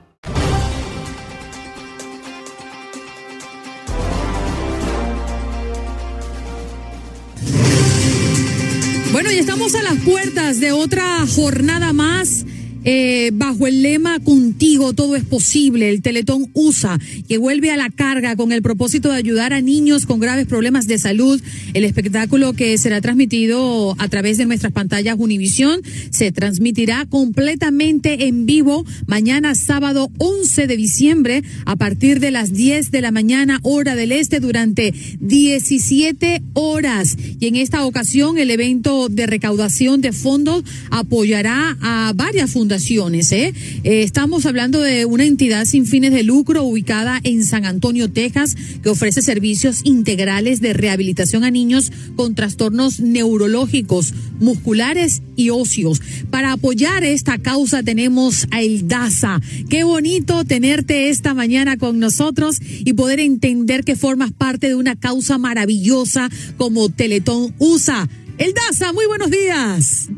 A las puertas de otra jornada más eh, bajo el lema Contigo todo es posible, el Teletón USA, que vuelve a la carga con el propósito de ayudar a niños con graves problemas de salud. El espectáculo que será transmitido a través de nuestras pantallas Univisión se transmitirá completamente en vivo mañana sábado 11 de diciembre a partir de las 10 de la mañana hora del este durante 17 horas. Y en esta ocasión el evento de recaudación de fondos apoyará a varias fundaciones ¿eh? ¿eh? estamos hablando de una entidad sin fines de lucro ubicada en San Antonio, Texas, que ofrece servicios integrales de rehabilitación a niños con trastornos neurológicos, musculares y óseos. Para apoyar esta causa tenemos a El Daza. Qué bonito tenerte esta mañana con nosotros y poder entender que formas parte de una causa maravillosa como Teletón USA. El Daza, muy buenos días.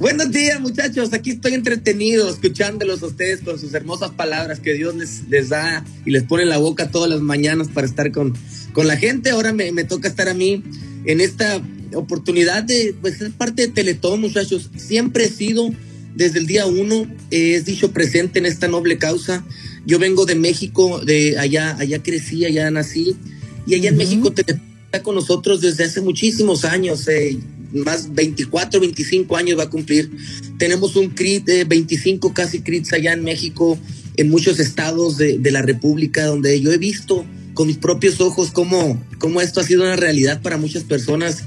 Buenos días, muchachos. Aquí estoy entretenido escuchándolos a ustedes con sus hermosas palabras que Dios les, les da y les pone en la boca todas las mañanas para estar con, con la gente. Ahora me, me toca estar a mí en esta oportunidad de pues, ser parte de Teletón, muchachos. Siempre he sido, desde el día uno, he dicho presente en esta noble causa. Yo vengo de México, de allá, allá crecí, allá nací. Y allá en México te está con nosotros desde hace muchísimos años. Eh, más 24, 25 años va a cumplir. Tenemos un CRIT de 25 casi CRITs allá en México, en muchos estados de, de, la República, donde yo he visto con mis propios ojos cómo, cómo esto ha sido una realidad para muchas personas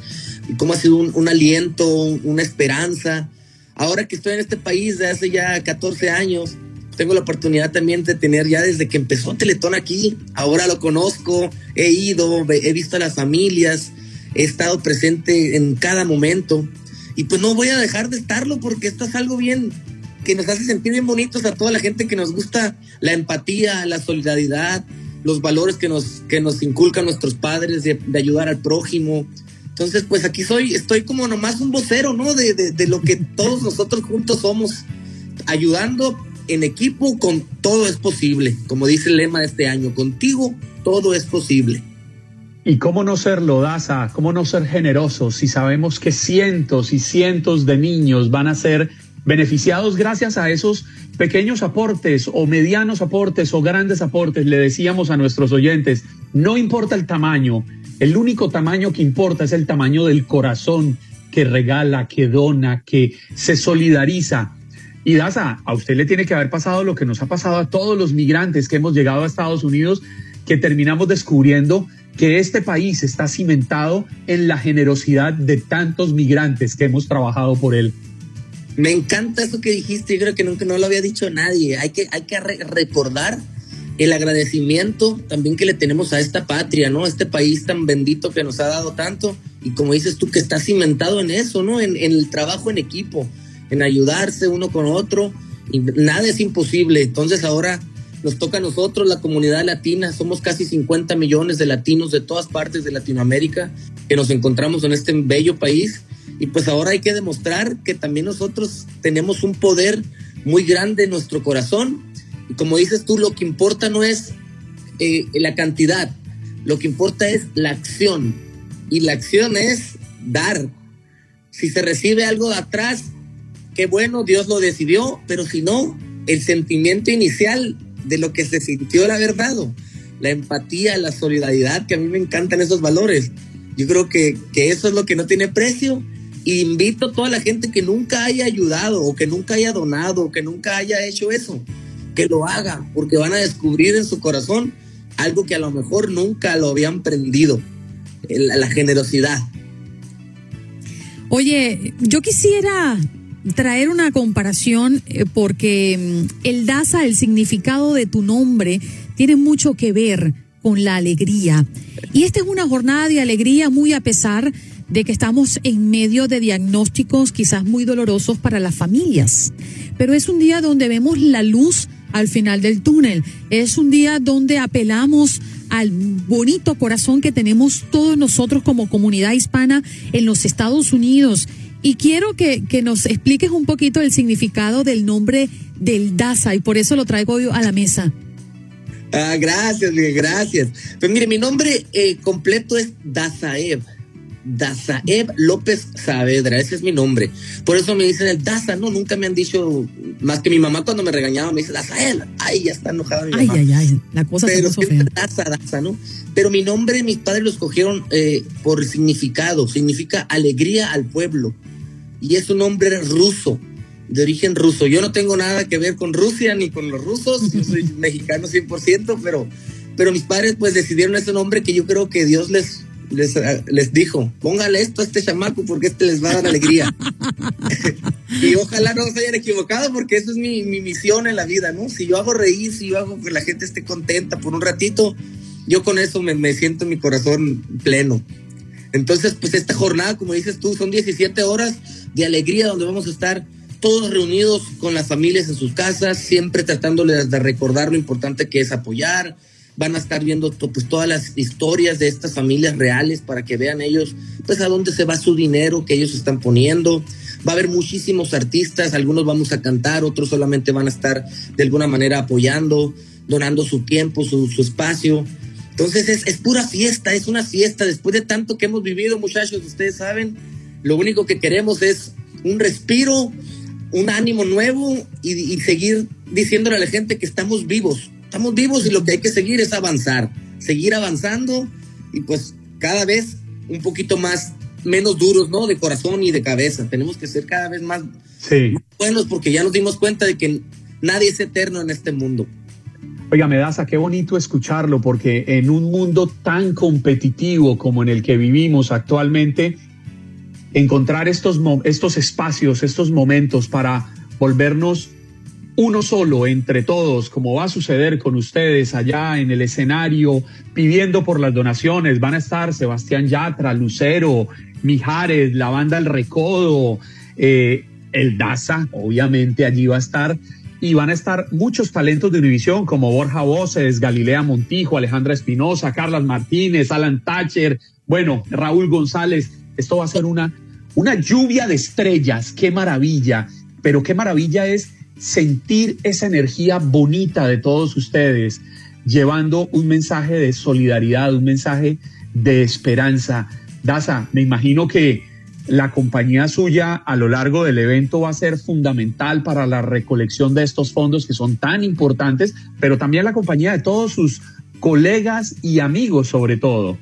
y cómo ha sido un, un aliento, una esperanza. Ahora que estoy en este país de hace ya 14 años, tengo la oportunidad también de tener ya desde que empezó Teletón aquí, ahora lo conozco, he ido, he visto a las familias, he estado presente en cada momento y pues no voy a dejar de estarlo porque esto es algo bien que nos hace sentir bien bonitos a toda la gente que nos gusta la empatía, la solidaridad, los valores que nos, que nos inculcan nuestros padres de, ayudar al prójimo. Entonces, pues aquí soy, estoy como nomás un vocero, ¿no? De, de, de lo que *laughs* todos nosotros juntos somos, ayudando en equipo, con todo es posible. Como dice el lema de este año, contigo todo es posible. ¿Y cómo no ser lodaza? ¿Cómo no ser generosos si sabemos que cientos y cientos de niños van a ser beneficiados gracias a esos pequeños aportes o medianos aportes o grandes aportes? Le decíamos a nuestros oyentes, no importa el tamaño, el único tamaño que importa es el tamaño del corazón que regala, que dona, que se solidariza. Y Daza, a usted le tiene que haber pasado lo que nos ha pasado a todos los migrantes que hemos llegado a Estados Unidos, que terminamos descubriendo que este país está cimentado en la generosidad de tantos migrantes que hemos trabajado por él. Me encanta eso que dijiste, yo creo que nunca no lo había dicho nadie. Hay que, hay que recordar el agradecimiento también que le tenemos a esta patria, ¿no? Este país tan bendito que nos ha dado tanto y como dices tú que está cimentado en eso, ¿no? En, en el trabajo en equipo, en ayudarse uno con otro y nada es imposible. Entonces ahora nos toca a nosotros, la comunidad latina, somos casi 50 millones de latinos de todas partes de Latinoamérica que nos encontramos en este bello país. Y pues ahora hay que demostrar que también nosotros tenemos un poder muy grande en nuestro corazón. Y como dices tú, lo que importa no es eh, la cantidad, lo que importa es la acción. Y la acción es dar. Si se recibe algo de atrás, qué bueno, Dios lo decidió, pero si no, el sentimiento inicial de lo que se sintió el haber dado. La empatía, la solidaridad, que a mí me encantan esos valores. Yo creo que, que eso es lo que no tiene precio. Invito a toda la gente que nunca haya ayudado o que nunca haya donado o que nunca haya hecho eso, que lo haga, porque van a descubrir en su corazón algo que a lo mejor nunca lo habían prendido, la generosidad. Oye, yo quisiera traer una comparación eh, porque mm, el Daza, el significado de tu nombre, tiene mucho que ver con la alegría. Y esta es una jornada de alegría muy a pesar de que estamos en medio de diagnósticos quizás muy dolorosos para las familias. Pero es un día donde vemos la luz al final del túnel. Es un día donde apelamos al bonito corazón que tenemos todos nosotros como comunidad hispana en los Estados Unidos y quiero que, nos expliques un poquito el significado del nombre del Daza y por eso lo traigo hoy a la mesa. Ah, gracias, gracias. Pues mire, mi nombre eh, completo es Dazaev. Dazaev López Saavedra, ese es mi nombre. Por eso me dicen el Daza, no, nunca me han dicho, más que mi mamá cuando me regañaba me dice Dazaev, ay, ya está enojada mi mamá. Ay, ay, ay, la cosa Pero se fea. Daza, Daza, ¿no? Pero mi nombre mis padres lo escogieron eh, por significado, significa alegría al pueblo y es un hombre ruso, de origen ruso. Yo no tengo nada que ver con Rusia ni con los rusos, yo soy *laughs* mexicano 100%, pero, pero mis padres pues decidieron ese nombre que yo creo que Dios les, les, les dijo, póngale esto a este chamaco porque este les va a dar alegría. *laughs* y ojalá no se hayan equivocado porque eso es mi, mi, misión en la vida, ¿no? Si yo hago reír, si yo hago que la gente esté contenta por un ratito, yo con eso me, me siento mi corazón pleno. Entonces, pues esta jornada, como dices tú, son 17 horas de alegría donde vamos a estar todos reunidos con las familias en sus casas, siempre tratándoles de recordar lo importante que es apoyar. Van a estar viendo pues, todas las historias de estas familias reales para que vean ellos pues a dónde se va su dinero que ellos están poniendo. Va a haber muchísimos artistas, algunos vamos a cantar, otros solamente van a estar de alguna manera apoyando, donando su tiempo, su, espacio. Entonces es, es pura fiesta, es una fiesta. Después de tanto que hemos vivido, muchachos, ustedes saben, lo único que queremos es un respiro, un ánimo nuevo y, seguir diciéndole a la gente que estamos vivos. Estamos vivos y lo que hay que seguir es avanzar, seguir avanzando y pues cada vez un poquito más, menos duros, ¿no? De corazón y de cabeza. Tenemos que ser cada vez más, buenos porque ya nos dimos cuenta de que nadie es eterno en este mundo. Oiga, Medaza, qué bonito escucharlo, porque en un mundo tan competitivo como en el que vivimos actualmente, encontrar estos, estos espacios, estos momentos para volvernos uno solo entre todos, como va a suceder con ustedes allá en el escenario, pidiendo por las donaciones. Van a estar Sebastián Yatra, Lucero, Mijares, la banda El Recodo, eh, el Daza, obviamente allí va a estar. Y van a estar muchos talentos de Univisión como Borja Voces, Galilea Montijo, Alejandra Espinosa, Carlas Martínez, Alan Thatcher, bueno, Raúl González. Esto va a ser una una lluvia de estrellas, qué maravilla, pero qué maravilla es sentir esa energía bonita de todos ustedes, llevando un mensaje de solidaridad, un mensaje de esperanza. Daza, me imagino que la compañía suya a lo largo del evento va a ser fundamental para la recolección de estos fondos que son tan importantes, pero también la compañía de todos sus colegas y amigos sobre todo.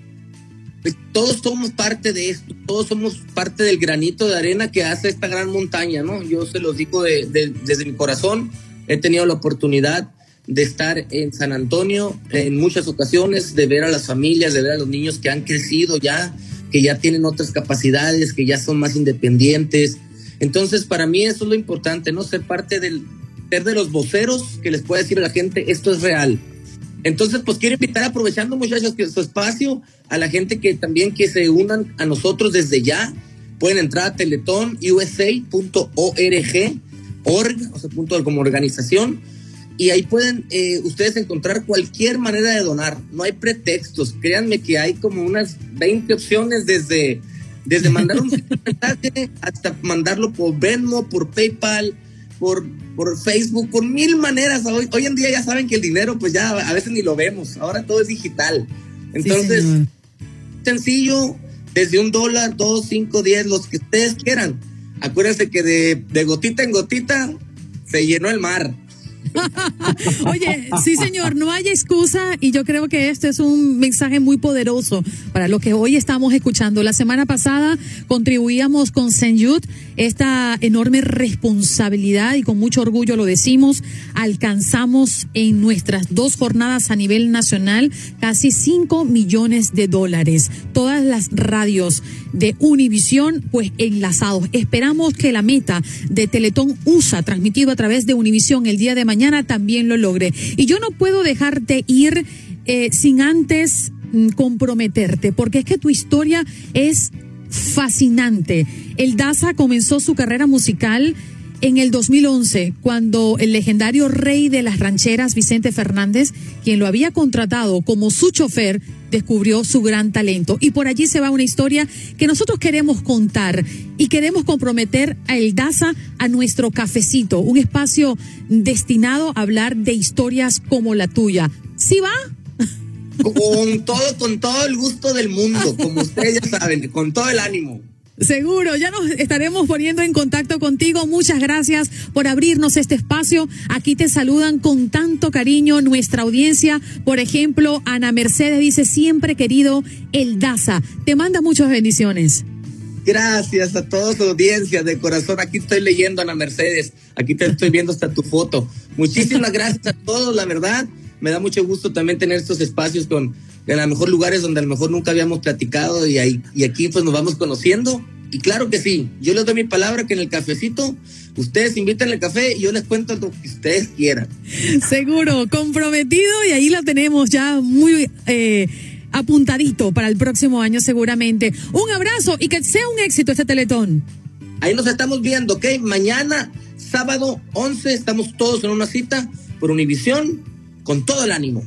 Todos somos parte de esto, todos somos parte del granito de arena que hace esta gran montaña, ¿no? Yo se los digo desde mi corazón, he tenido la oportunidad de estar en San Antonio en muchas ocasiones, de ver a las familias, de ver a los niños que han crecido ya, que ya tienen otras capacidades, que ya son más independientes. Entonces, para mí eso es lo importante, ¿no? Ser parte del, ser de los voceros que les pueda decir a la gente, esto es real. Entonces, pues quiero invitar, aprovechando muchachos que su espacio, a la gente que también que se unan a nosotros desde ya. Pueden entrar a teletonusa.org, org, o sea, punto como organización, y ahí pueden eh, ustedes encontrar cualquier manera de donar. No hay pretextos. Créanme que hay como unas 20 opciones desde, desde mandar un *laughs* mensaje hasta mandarlo por Venmo, por PayPal, por, por Facebook, por mil maneras. Hoy, hoy en día ya saben que el dinero pues ya a veces ni lo vemos. Ahora todo es digital. Entonces, sencillo, desde un dólar, dos, cinco, diez, los que ustedes quieran. Acuérdense que de, de gotita en gotita se llenó el mar. Oye, sí señor, no hay excusa y yo creo que este es un mensaje muy poderoso para lo que hoy estamos escuchando. La semana pasada contribuíamos con Jude esta enorme responsabilidad y con mucho orgullo lo decimos, alcanzamos en nuestras dos jornadas a nivel nacional casi 5 millones de dólares. Todas las radios de Univisión pues enlazados. Esperamos que la meta de Teletón USA transmitido a través de Univisión el día de mañana también lo logre. Y yo no puedo dejarte ir eh, sin antes mm, comprometerte, porque es que tu historia es fascinante. El Daza comenzó su carrera musical en el 2011, cuando el legendario rey de las rancheras, Vicente Fernández, quien lo había contratado como su chofer, descubrió su gran talento. Y por allí se va una historia que nosotros queremos contar y queremos comprometer a El Daza a nuestro cafecito, un espacio destinado a hablar de historias como la tuya. ¿Sí va? Con todo, con todo el gusto del mundo, como ustedes ya saben, con todo el ánimo. Seguro, ya nos estaremos poniendo en contacto contigo. Muchas gracias por abrirnos este espacio. Aquí te saludan con tanto cariño nuestra audiencia. Por ejemplo, Ana Mercedes dice, siempre querido El Daza. Te manda muchas bendiciones. Gracias a toda su audiencia de corazón. Aquí estoy leyendo, Ana Mercedes. Aquí te estoy viendo hasta tu foto. Muchísimas *laughs* gracias a todos, la verdad. Me da mucho gusto también tener estos espacios con en a lo mejor lugares donde a lo mejor nunca habíamos platicado y, ahí, y aquí pues nos vamos conociendo. Y claro que sí, yo les doy mi palabra que en el cafecito ustedes invitan el café y yo les cuento lo que ustedes quieran. Seguro, comprometido y ahí la tenemos ya muy eh, apuntadito para el próximo año seguramente. Un abrazo y que sea un éxito este teletón. Ahí nos estamos viendo, ¿ok? Mañana, sábado 11, estamos todos en una cita por Univisión con todo el ánimo.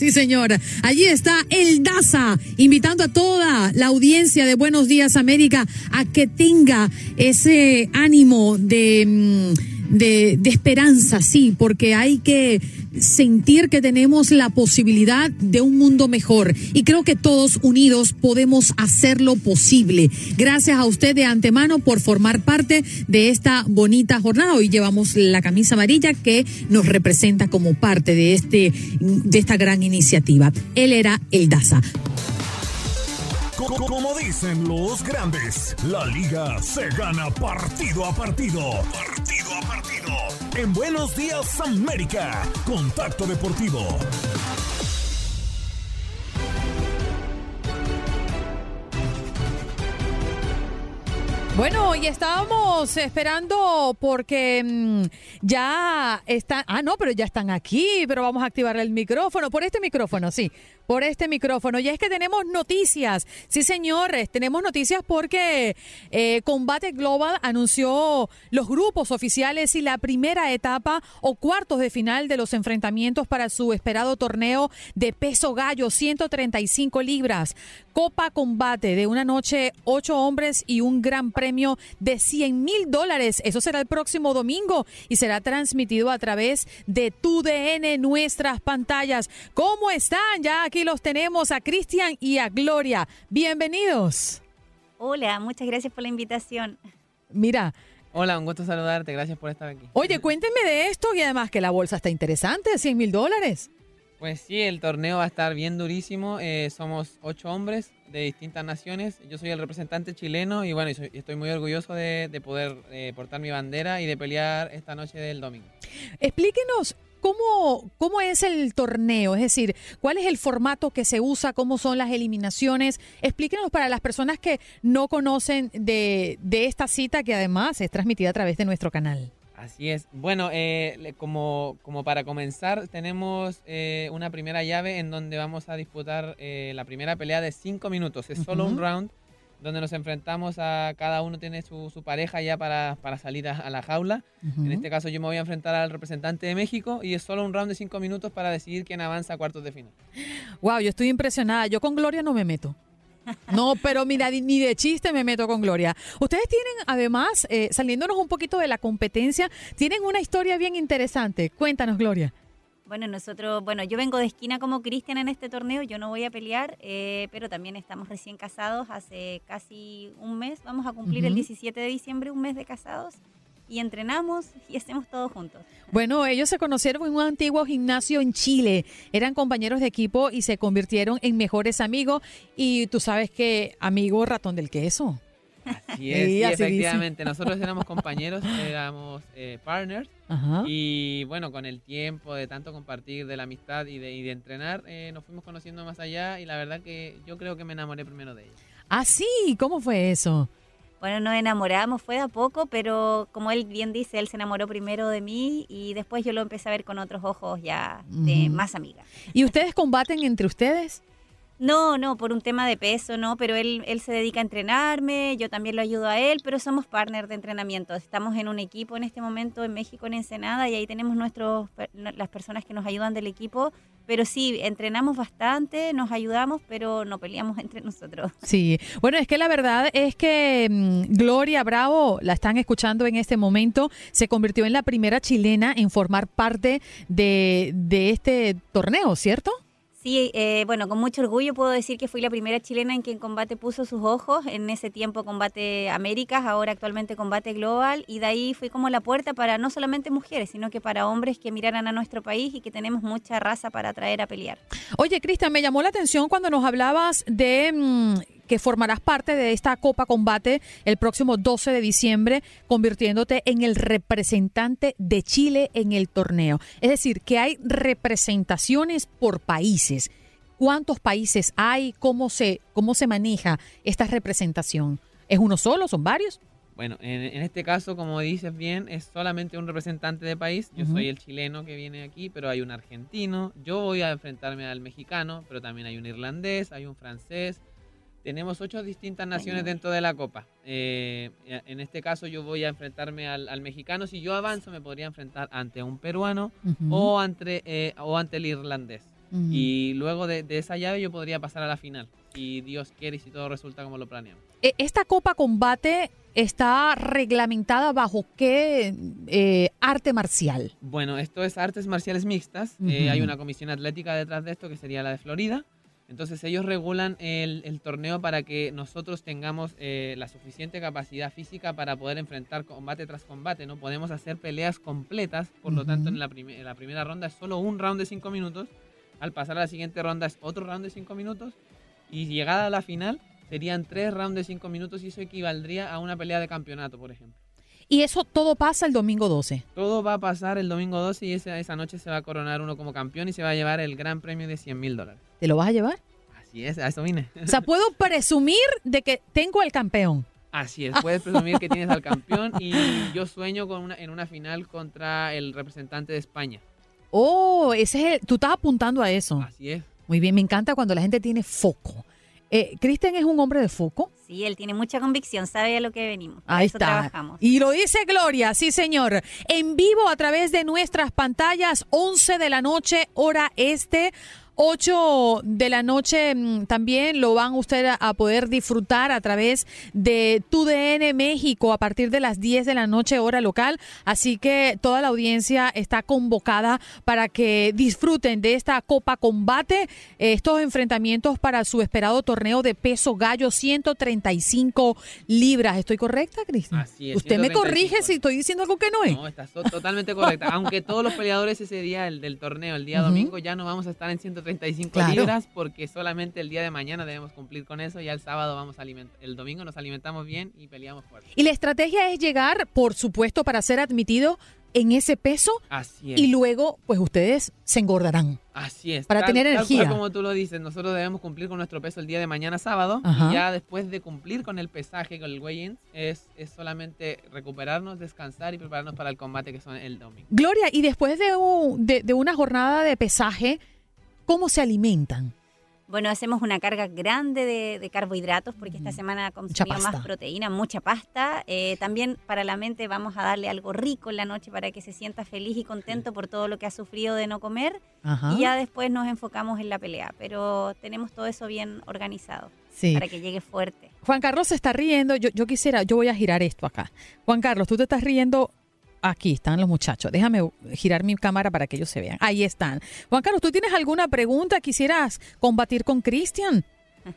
Sí, señor. Allí está el DASA, invitando a toda la audiencia de Buenos Días América a que tenga ese ánimo de, mm, de, de esperanza, sí, porque hay que sentir que tenemos la posibilidad de un mundo mejor. Y creo que todos unidos podemos hacerlo posible. Gracias a usted de antemano por formar parte de esta bonita jornada. Hoy llevamos la camisa amarilla que nos representa como parte de, este, de esta gran iniciativa. Él era el DASA. Como dicen los grandes, la liga se gana partido a partido. Partido a partido. En Buenos Días América, Contacto Deportivo. Bueno, y estábamos esperando porque mm, ya están, ah, no, pero ya están aquí, pero vamos a activar el micrófono, por este micrófono, sí, por este micrófono. Y es que tenemos noticias, sí señores, tenemos noticias porque eh, Combate Global anunció los grupos oficiales y la primera etapa o cuartos de final de los enfrentamientos para su esperado torneo de peso gallo, 135 libras. Copa Combate de una noche, ocho hombres y un gran premio de 100 mil dólares. Eso será el próximo domingo y será transmitido a través de tu DN, nuestras pantallas. ¿Cómo están? Ya aquí los tenemos a Cristian y a Gloria. Bienvenidos. Hola, muchas gracias por la invitación. Mira, Hola, un gusto saludarte. Gracias por estar aquí. Oye, cuéntenme de esto y además que la bolsa está interesante, 100 mil dólares. Pues sí, el torneo va a estar bien durísimo. Eh, somos ocho hombres de distintas naciones. Yo soy el representante chileno y bueno, estoy muy orgulloso de, poder eh, portar mi bandera y de pelear esta noche del domingo. Explíquenos ¿Cómo, ¿Cómo es el torneo? Es decir, ¿cuál es el formato que se usa? ¿Cómo son las eliminaciones? Explíquenos para las personas que no conocen de, esta cita que además es transmitida a través de nuestro canal. Así es. Bueno, eh, como, como para comenzar, tenemos eh, una primera llave en donde vamos a disputar eh, la primera pelea de cinco minutos. Es solo un round donde nos enfrentamos a cada uno tiene su, su pareja ya para, para salir a, la jaula. En este caso yo me voy a enfrentar al representante de México y es solo un round de cinco minutos para decidir quién avanza a cuartos de final. Wow, yo estoy impresionada. Yo con Gloria no me meto. No, pero mira, ni de chiste me meto con Gloria. Ustedes tienen, además, eh, saliéndonos un poquito de la competencia, tienen una historia bien interesante. Cuéntanos, Gloria. Bueno, nosotros, bueno, yo vengo de esquina como Cristian en este torneo, yo no voy a pelear, eh, pero también estamos recién casados, hace casi un mes, vamos a cumplir el 17 de diciembre, un mes de casados, y entrenamos y hacemos todo juntos. Bueno, ellos se conocieron en un antiguo gimnasio en Chile, eran compañeros de equipo y se convirtieron en mejores amigos, y tú sabes que amigo ratón del queso. Así *laughs* es, efectivamente. Nosotros éramos compañeros, éramos eh, partners. Y bueno, con el tiempo de tanto compartir de la amistad y de, entrenar, eh, nos fuimos conociendo más allá y la verdad que yo creo que me enamoré primero de ella. Ah, sí, ¿cómo fue eso? Bueno, nos enamoramos, fue de a poco, pero como él bien dice, él se enamoró primero de mí y después yo lo empecé a ver con otros ojos ya de más amiga. ¿Y ustedes combaten entre ustedes? No, no, por un tema de peso, no, pero él, él se dedica a entrenarme, yo también lo ayudo a él, pero somos partners de entrenamiento. Estamos en un equipo en este momento en México, en Ensenada, y ahí tenemos nuestros, las personas que nos ayudan del equipo. Pero sí, entrenamos bastante, nos ayudamos, pero no peleamos *laughs* entre nosotros. Sí, bueno, es que la verdad es que mm, Gloria Bravo, la están escuchando en este momento, se convirtió en la primera chilena en formar parte de, de este torneo, ¿cierto? Sí, eh, bueno, con mucho orgullo puedo decir que fui la primera chilena en quien combate puso sus ojos. En ese tiempo combate Américas, ahora actualmente combate Global. Y de ahí fui como la puerta para no solamente mujeres, sino que para hombres que miraran a nuestro país y que tenemos mucha raza para traer a pelear. Oye, Cristian, me llamó la atención cuando nos hablabas de mm, que formarás parte de esta Copa Combate el próximo 12 de diciembre, convirtiéndote en el representante de Chile en el torneo. Es decir, que hay representaciones por países. ¿Cuántos países hay? ¿Cómo se, cómo se maneja esta representación? ¿Es uno solo? ¿Son varios? Bueno, en, este caso, como dices bien, es solamente un representante de país. Yo soy el chileno que viene aquí, pero hay un argentino. Yo voy a enfrentarme al mexicano, pero también hay un irlandés, hay un francés, tenemos ocho distintas naciones dentro de la Copa. Eh, en este caso yo voy a enfrentarme al, mexicano. Si yo avanzo me podría enfrentar ante un peruano o, ante, eh, o ante el irlandés. Y luego de, esa llave yo podría pasar a la final. Si Dios quiere y si todo resulta como lo planeamos. E, ¿Esta Copa Combate está reglamentada bajo qué eh, arte marcial? Bueno, esto es artes marciales mixtas. hay una comisión atlética detrás de esto que sería la de Florida. Entonces ellos regulan el, torneo para que nosotros tengamos eh, la suficiente capacidad física para poder enfrentar combate tras combate. No podemos hacer peleas completas, por lo tanto en la, la, primera ronda es solo un round de cinco minutos. Al pasar a la siguiente ronda es otro round de cinco minutos. Y llegada a la final serían tres rounds de cinco minutos y eso equivaldría a una pelea de campeonato, por ejemplo. Y eso todo pasa el domingo 12. Todo va a pasar el domingo 12 y esa, esa noche se va a coronar uno como campeón y se va a llevar el gran premio de 100 mil dólares. ¿Te lo vas a llevar? Así es, a eso vine. O sea, puedo presumir de que tengo al campeón. Así es, puedes presumir que tienes al campeón y yo sueño con una, en una final contra el representante de España. Oh, ese es tú estás apuntando a eso. Así es. Muy bien, me encanta cuando la gente tiene foco. Eh, ¿Cristian es un hombre de foco? Sí, él tiene mucha convicción, sabe a lo que venimos. Ahí está. Trabajamos. Y lo dice Gloria, sí señor. En vivo a través de nuestras pantallas, 11 de la noche, hora este. 8 de la noche mm, también lo van usted a poder disfrutar a través de TUDN México a partir de las 10 de la noche hora local. Así que toda la audiencia está convocada para que disfruten de esta Copa Combate, estos enfrentamientos para su esperado torneo de peso gallo 135 libras. ¿Estoy correcta, Cristian? Así es. Usted me corrige si estoy diciendo algo que no es. No, estás totalmente correcta. Aunque todos los peleadores ese día el, del torneo, el día domingo, ya no vamos a estar en 135 libras porque solamente el día de mañana debemos cumplir con eso. Ya el sábado vamos a alimentar, el domingo nos alimentamos bien y peleamos fuerte. Y la estrategia es llegar, por supuesto, para ser admitido en ese peso Así es. y luego pues ustedes se engordarán. Así es. Para Tal- tener energía. como tú lo dices, nosotros debemos cumplir con nuestro peso el día de mañana sábado Ajá. y ya después de cumplir con el pesaje, con el weigh-in, es, es solamente recuperarnos, descansar y prepararnos para el combate que son el domingo. Gloria, y después de, un- de, de una jornada de pesaje, ¿cómo se alimentan? Bueno, hacemos una carga grande de, de carbohidratos porque esta semana consumimos más proteína, mucha pasta. Eh, también para la mente vamos a darle algo rico en la noche para que se sienta feliz y contento por todo lo que ha sufrido de no comer. Ajá. Y ya después nos enfocamos en la pelea. Pero tenemos todo eso bien organizado Sí. para que llegue fuerte. Juan Carlos se está riendo. Yo, yo quisiera, yo voy a girar esto acá. Juan Carlos, tú te estás riendo. Aquí están los muchachos. Déjame girar mi cámara para que ellos se vean. Ahí están. Juan Carlos, ¿tú tienes alguna pregunta? ¿Quisieras combatir con Cristian? *laughs*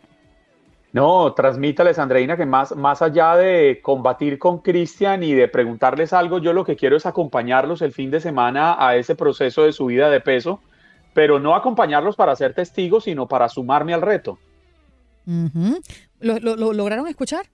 No, transmítales, Andreina, que más, más allá de combatir con Cristian y de preguntarles algo, yo lo que quiero es acompañarlos el fin de semana a ese proceso de subida de peso, pero no acompañarlos para ser testigos, sino para sumarme al reto. Ujú. ¿Lo, lo- lo lograron escuchar?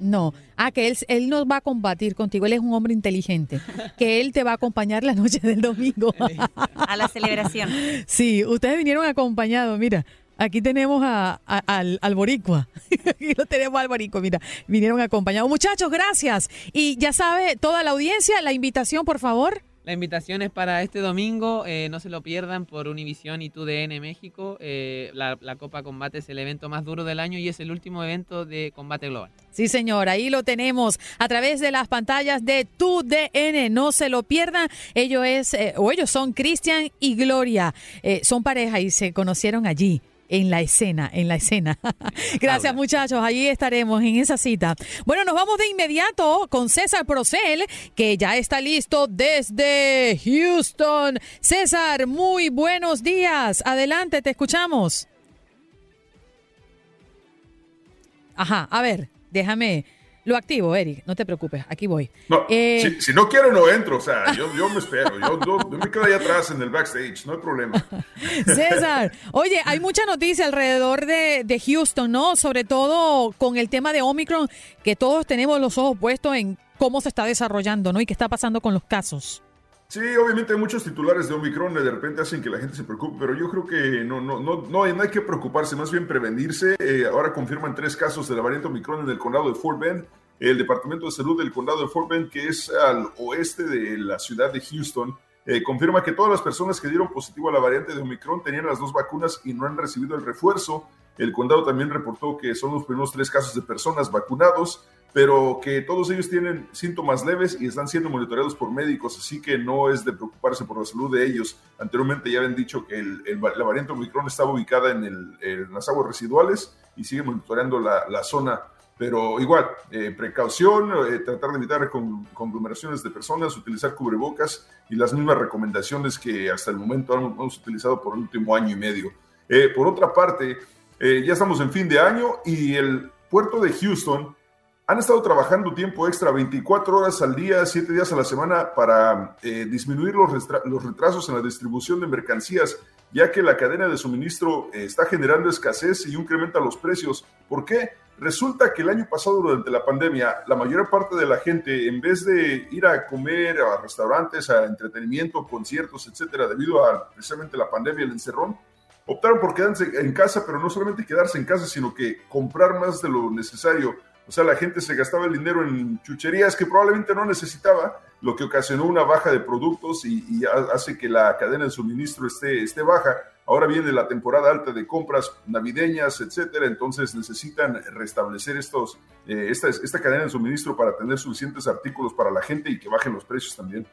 No. Ah, que él, él no va a combatir contigo. Él es un hombre inteligente. Que él te va a acompañar la noche del domingo. *laughs* A la celebración. Sí, ustedes vinieron acompañados. Mira, aquí tenemos a- a- al, al boricua. *laughs* Aquí lo tenemos al boricua. Mira, vinieron acompañados. Muchachos, gracias. Y ya sabe, toda la audiencia, la invitación, por favor. La invitación es para este domingo, eh, no se lo pierdan por Univisión y TUDN México. Eh, la, la Copa Combate es el evento más duro del año y es el último evento de combate global. Sí, señor, ahí lo tenemos a través de las pantallas de tu DN. No se lo pierdan. Ellos es, eh, o ellos son Cristian y Gloria. Son pareja y se conocieron allí. En la escena, en la escena. *laughs* Gracias muchachos, allí estaremos en esa cita. Bueno, nos vamos de inmediato con César Procel, que ya está listo desde Houston. César, muy buenos días. Adelante, te escuchamos. Ajá, a ver, déjame. Lo activo, Eric, no te preocupes, aquí voy. No, Eh, si, si no quiere, no entro. O sea, yo, yo me espero. Yo, yo- yo me quedo ahí atrás en el backstage. No hay problema. *laughs* César, oye, hay mucha noticia alrededor de, de Houston, ¿no? Sobre todo con el tema de Omicron, que todos tenemos los ojos puestos en cómo se está desarrollando, ¿no? Y qué está pasando con los casos. Sí, obviamente hay muchos titulares de Omicron que de repente hacen que la gente se preocupe, pero yo creo que no, no, no, no, hay, que preocuparse, más bien prevenirse. Eh, ahora confirman tres casos de la variante Omicron en el condado de Fort Bend. El Departamento de Salud del condado de Fort Bend, que es al oeste de la ciudad de Houston, eh, confirma que todas las personas que dieron positivo a la variante de Omicron tenían las dos vacunas y no han recibido el refuerzo. El condado también reportó que son los primeros tres casos de personas vacunados, pero que todos ellos tienen síntomas leves y están siendo monitoreados por médicos, así que no es de preocuparse por la salud de ellos. Anteriormente ya habían dicho que el- el- la variante Omicron estaba ubicada en, el- en las aguas residuales y sigue monitoreando la, la zona. Pero igual, eh, precaución, eh, tratar de evitar con- conglomeraciones de personas, utilizar cubrebocas y las mismas recomendaciones que hasta el momento hemos utilizado por el último año y medio. Eh, por otra parte, eh, ya estamos en fin de año y el puerto de Houston han estado trabajando tiempo extra, 24 horas al día, 7 días a la semana, para eh, disminuir los, los retrasos en la distribución de mercancías, ya que la cadena de suministro eh, está generando escasez y incrementa los precios. ¿Por qué? Resulta que el año pasado, durante la pandemia, la mayor parte de la gente, en vez de ir a comer a restaurantes, a entretenimiento, conciertos, etcétera, debido a precisamente la pandemia, el encerrón, optaron por quedarse en casa, pero no solamente quedarse en casa, sino que comprar más de lo necesario. O sea, la gente se gastaba el dinero en chucherías que probablemente no necesitaba, lo que ocasionó una baja de productos y, y ha- hace que la cadena de suministro esté, esté baja. Ahora viene la temporada alta de compras navideñas, etcétera, entonces necesitan restablecer estos, eh, esta, esta cadena de suministro para tener suficientes artículos para la gente y que bajen los precios también.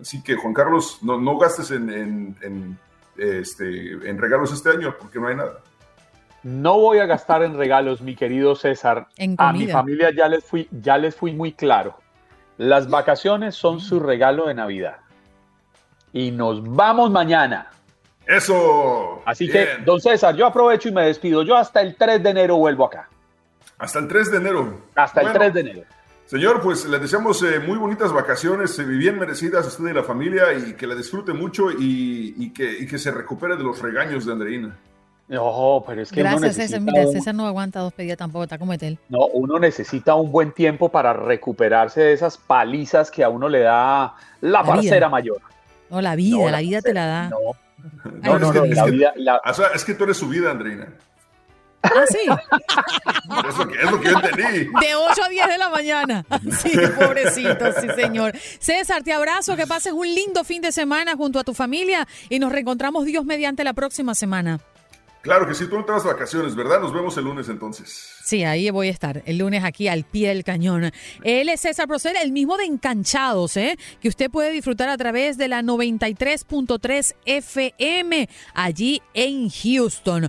Así que, Juan Carlos, no, no gastes en este, en regalos este año porque no hay nada. No voy a gastar en regalos, mi querido César. a mi familia ya les fui, ya les fui muy claro. Las vacaciones son su regalo de Navidad. Y nos vamos mañana. Eso. Así que, don César, yo aprovecho y me despido. Yo hasta el 3 de enero vuelvo acá. Hasta el 3 de enero. Hasta el 3 de enero. Señor, pues le deseamos eh, muy bonitas vacaciones, eh, bien merecidas a usted y la familia y que la disfrute mucho y, que, que, se recupere de los regaños de Andreina. No, pero es que Gracias, César. Mira, César no aguanta dos pedidas tampoco, está como él. No, uno necesita un buen tiempo para recuperarse de esas palizas que a uno le da la, parcera mayor. No, la vida, la, vida te la da. No, no, no, la vida. es que tú eres su vida, Andreina. Ah, sí. *laughs* Es lo, que, es lo que yo entendí. De 8 a 10 de la mañana. *laughs* Sí, pobrecito, sí, señor. César, te abrazo, que pases un lindo fin de semana junto a tu familia y nos reencontramos Dios mediante la próxima semana. Claro que sí, tú no te vas vacaciones, ¿verdad? Nos vemos el lunes entonces. Sí, ahí voy a estar, el lunes aquí al pie del cañón. Él es César Procel, el mismo de Encanchados, ¿eh? que usted puede disfrutar a través de la 93.3 FM allí en Houston.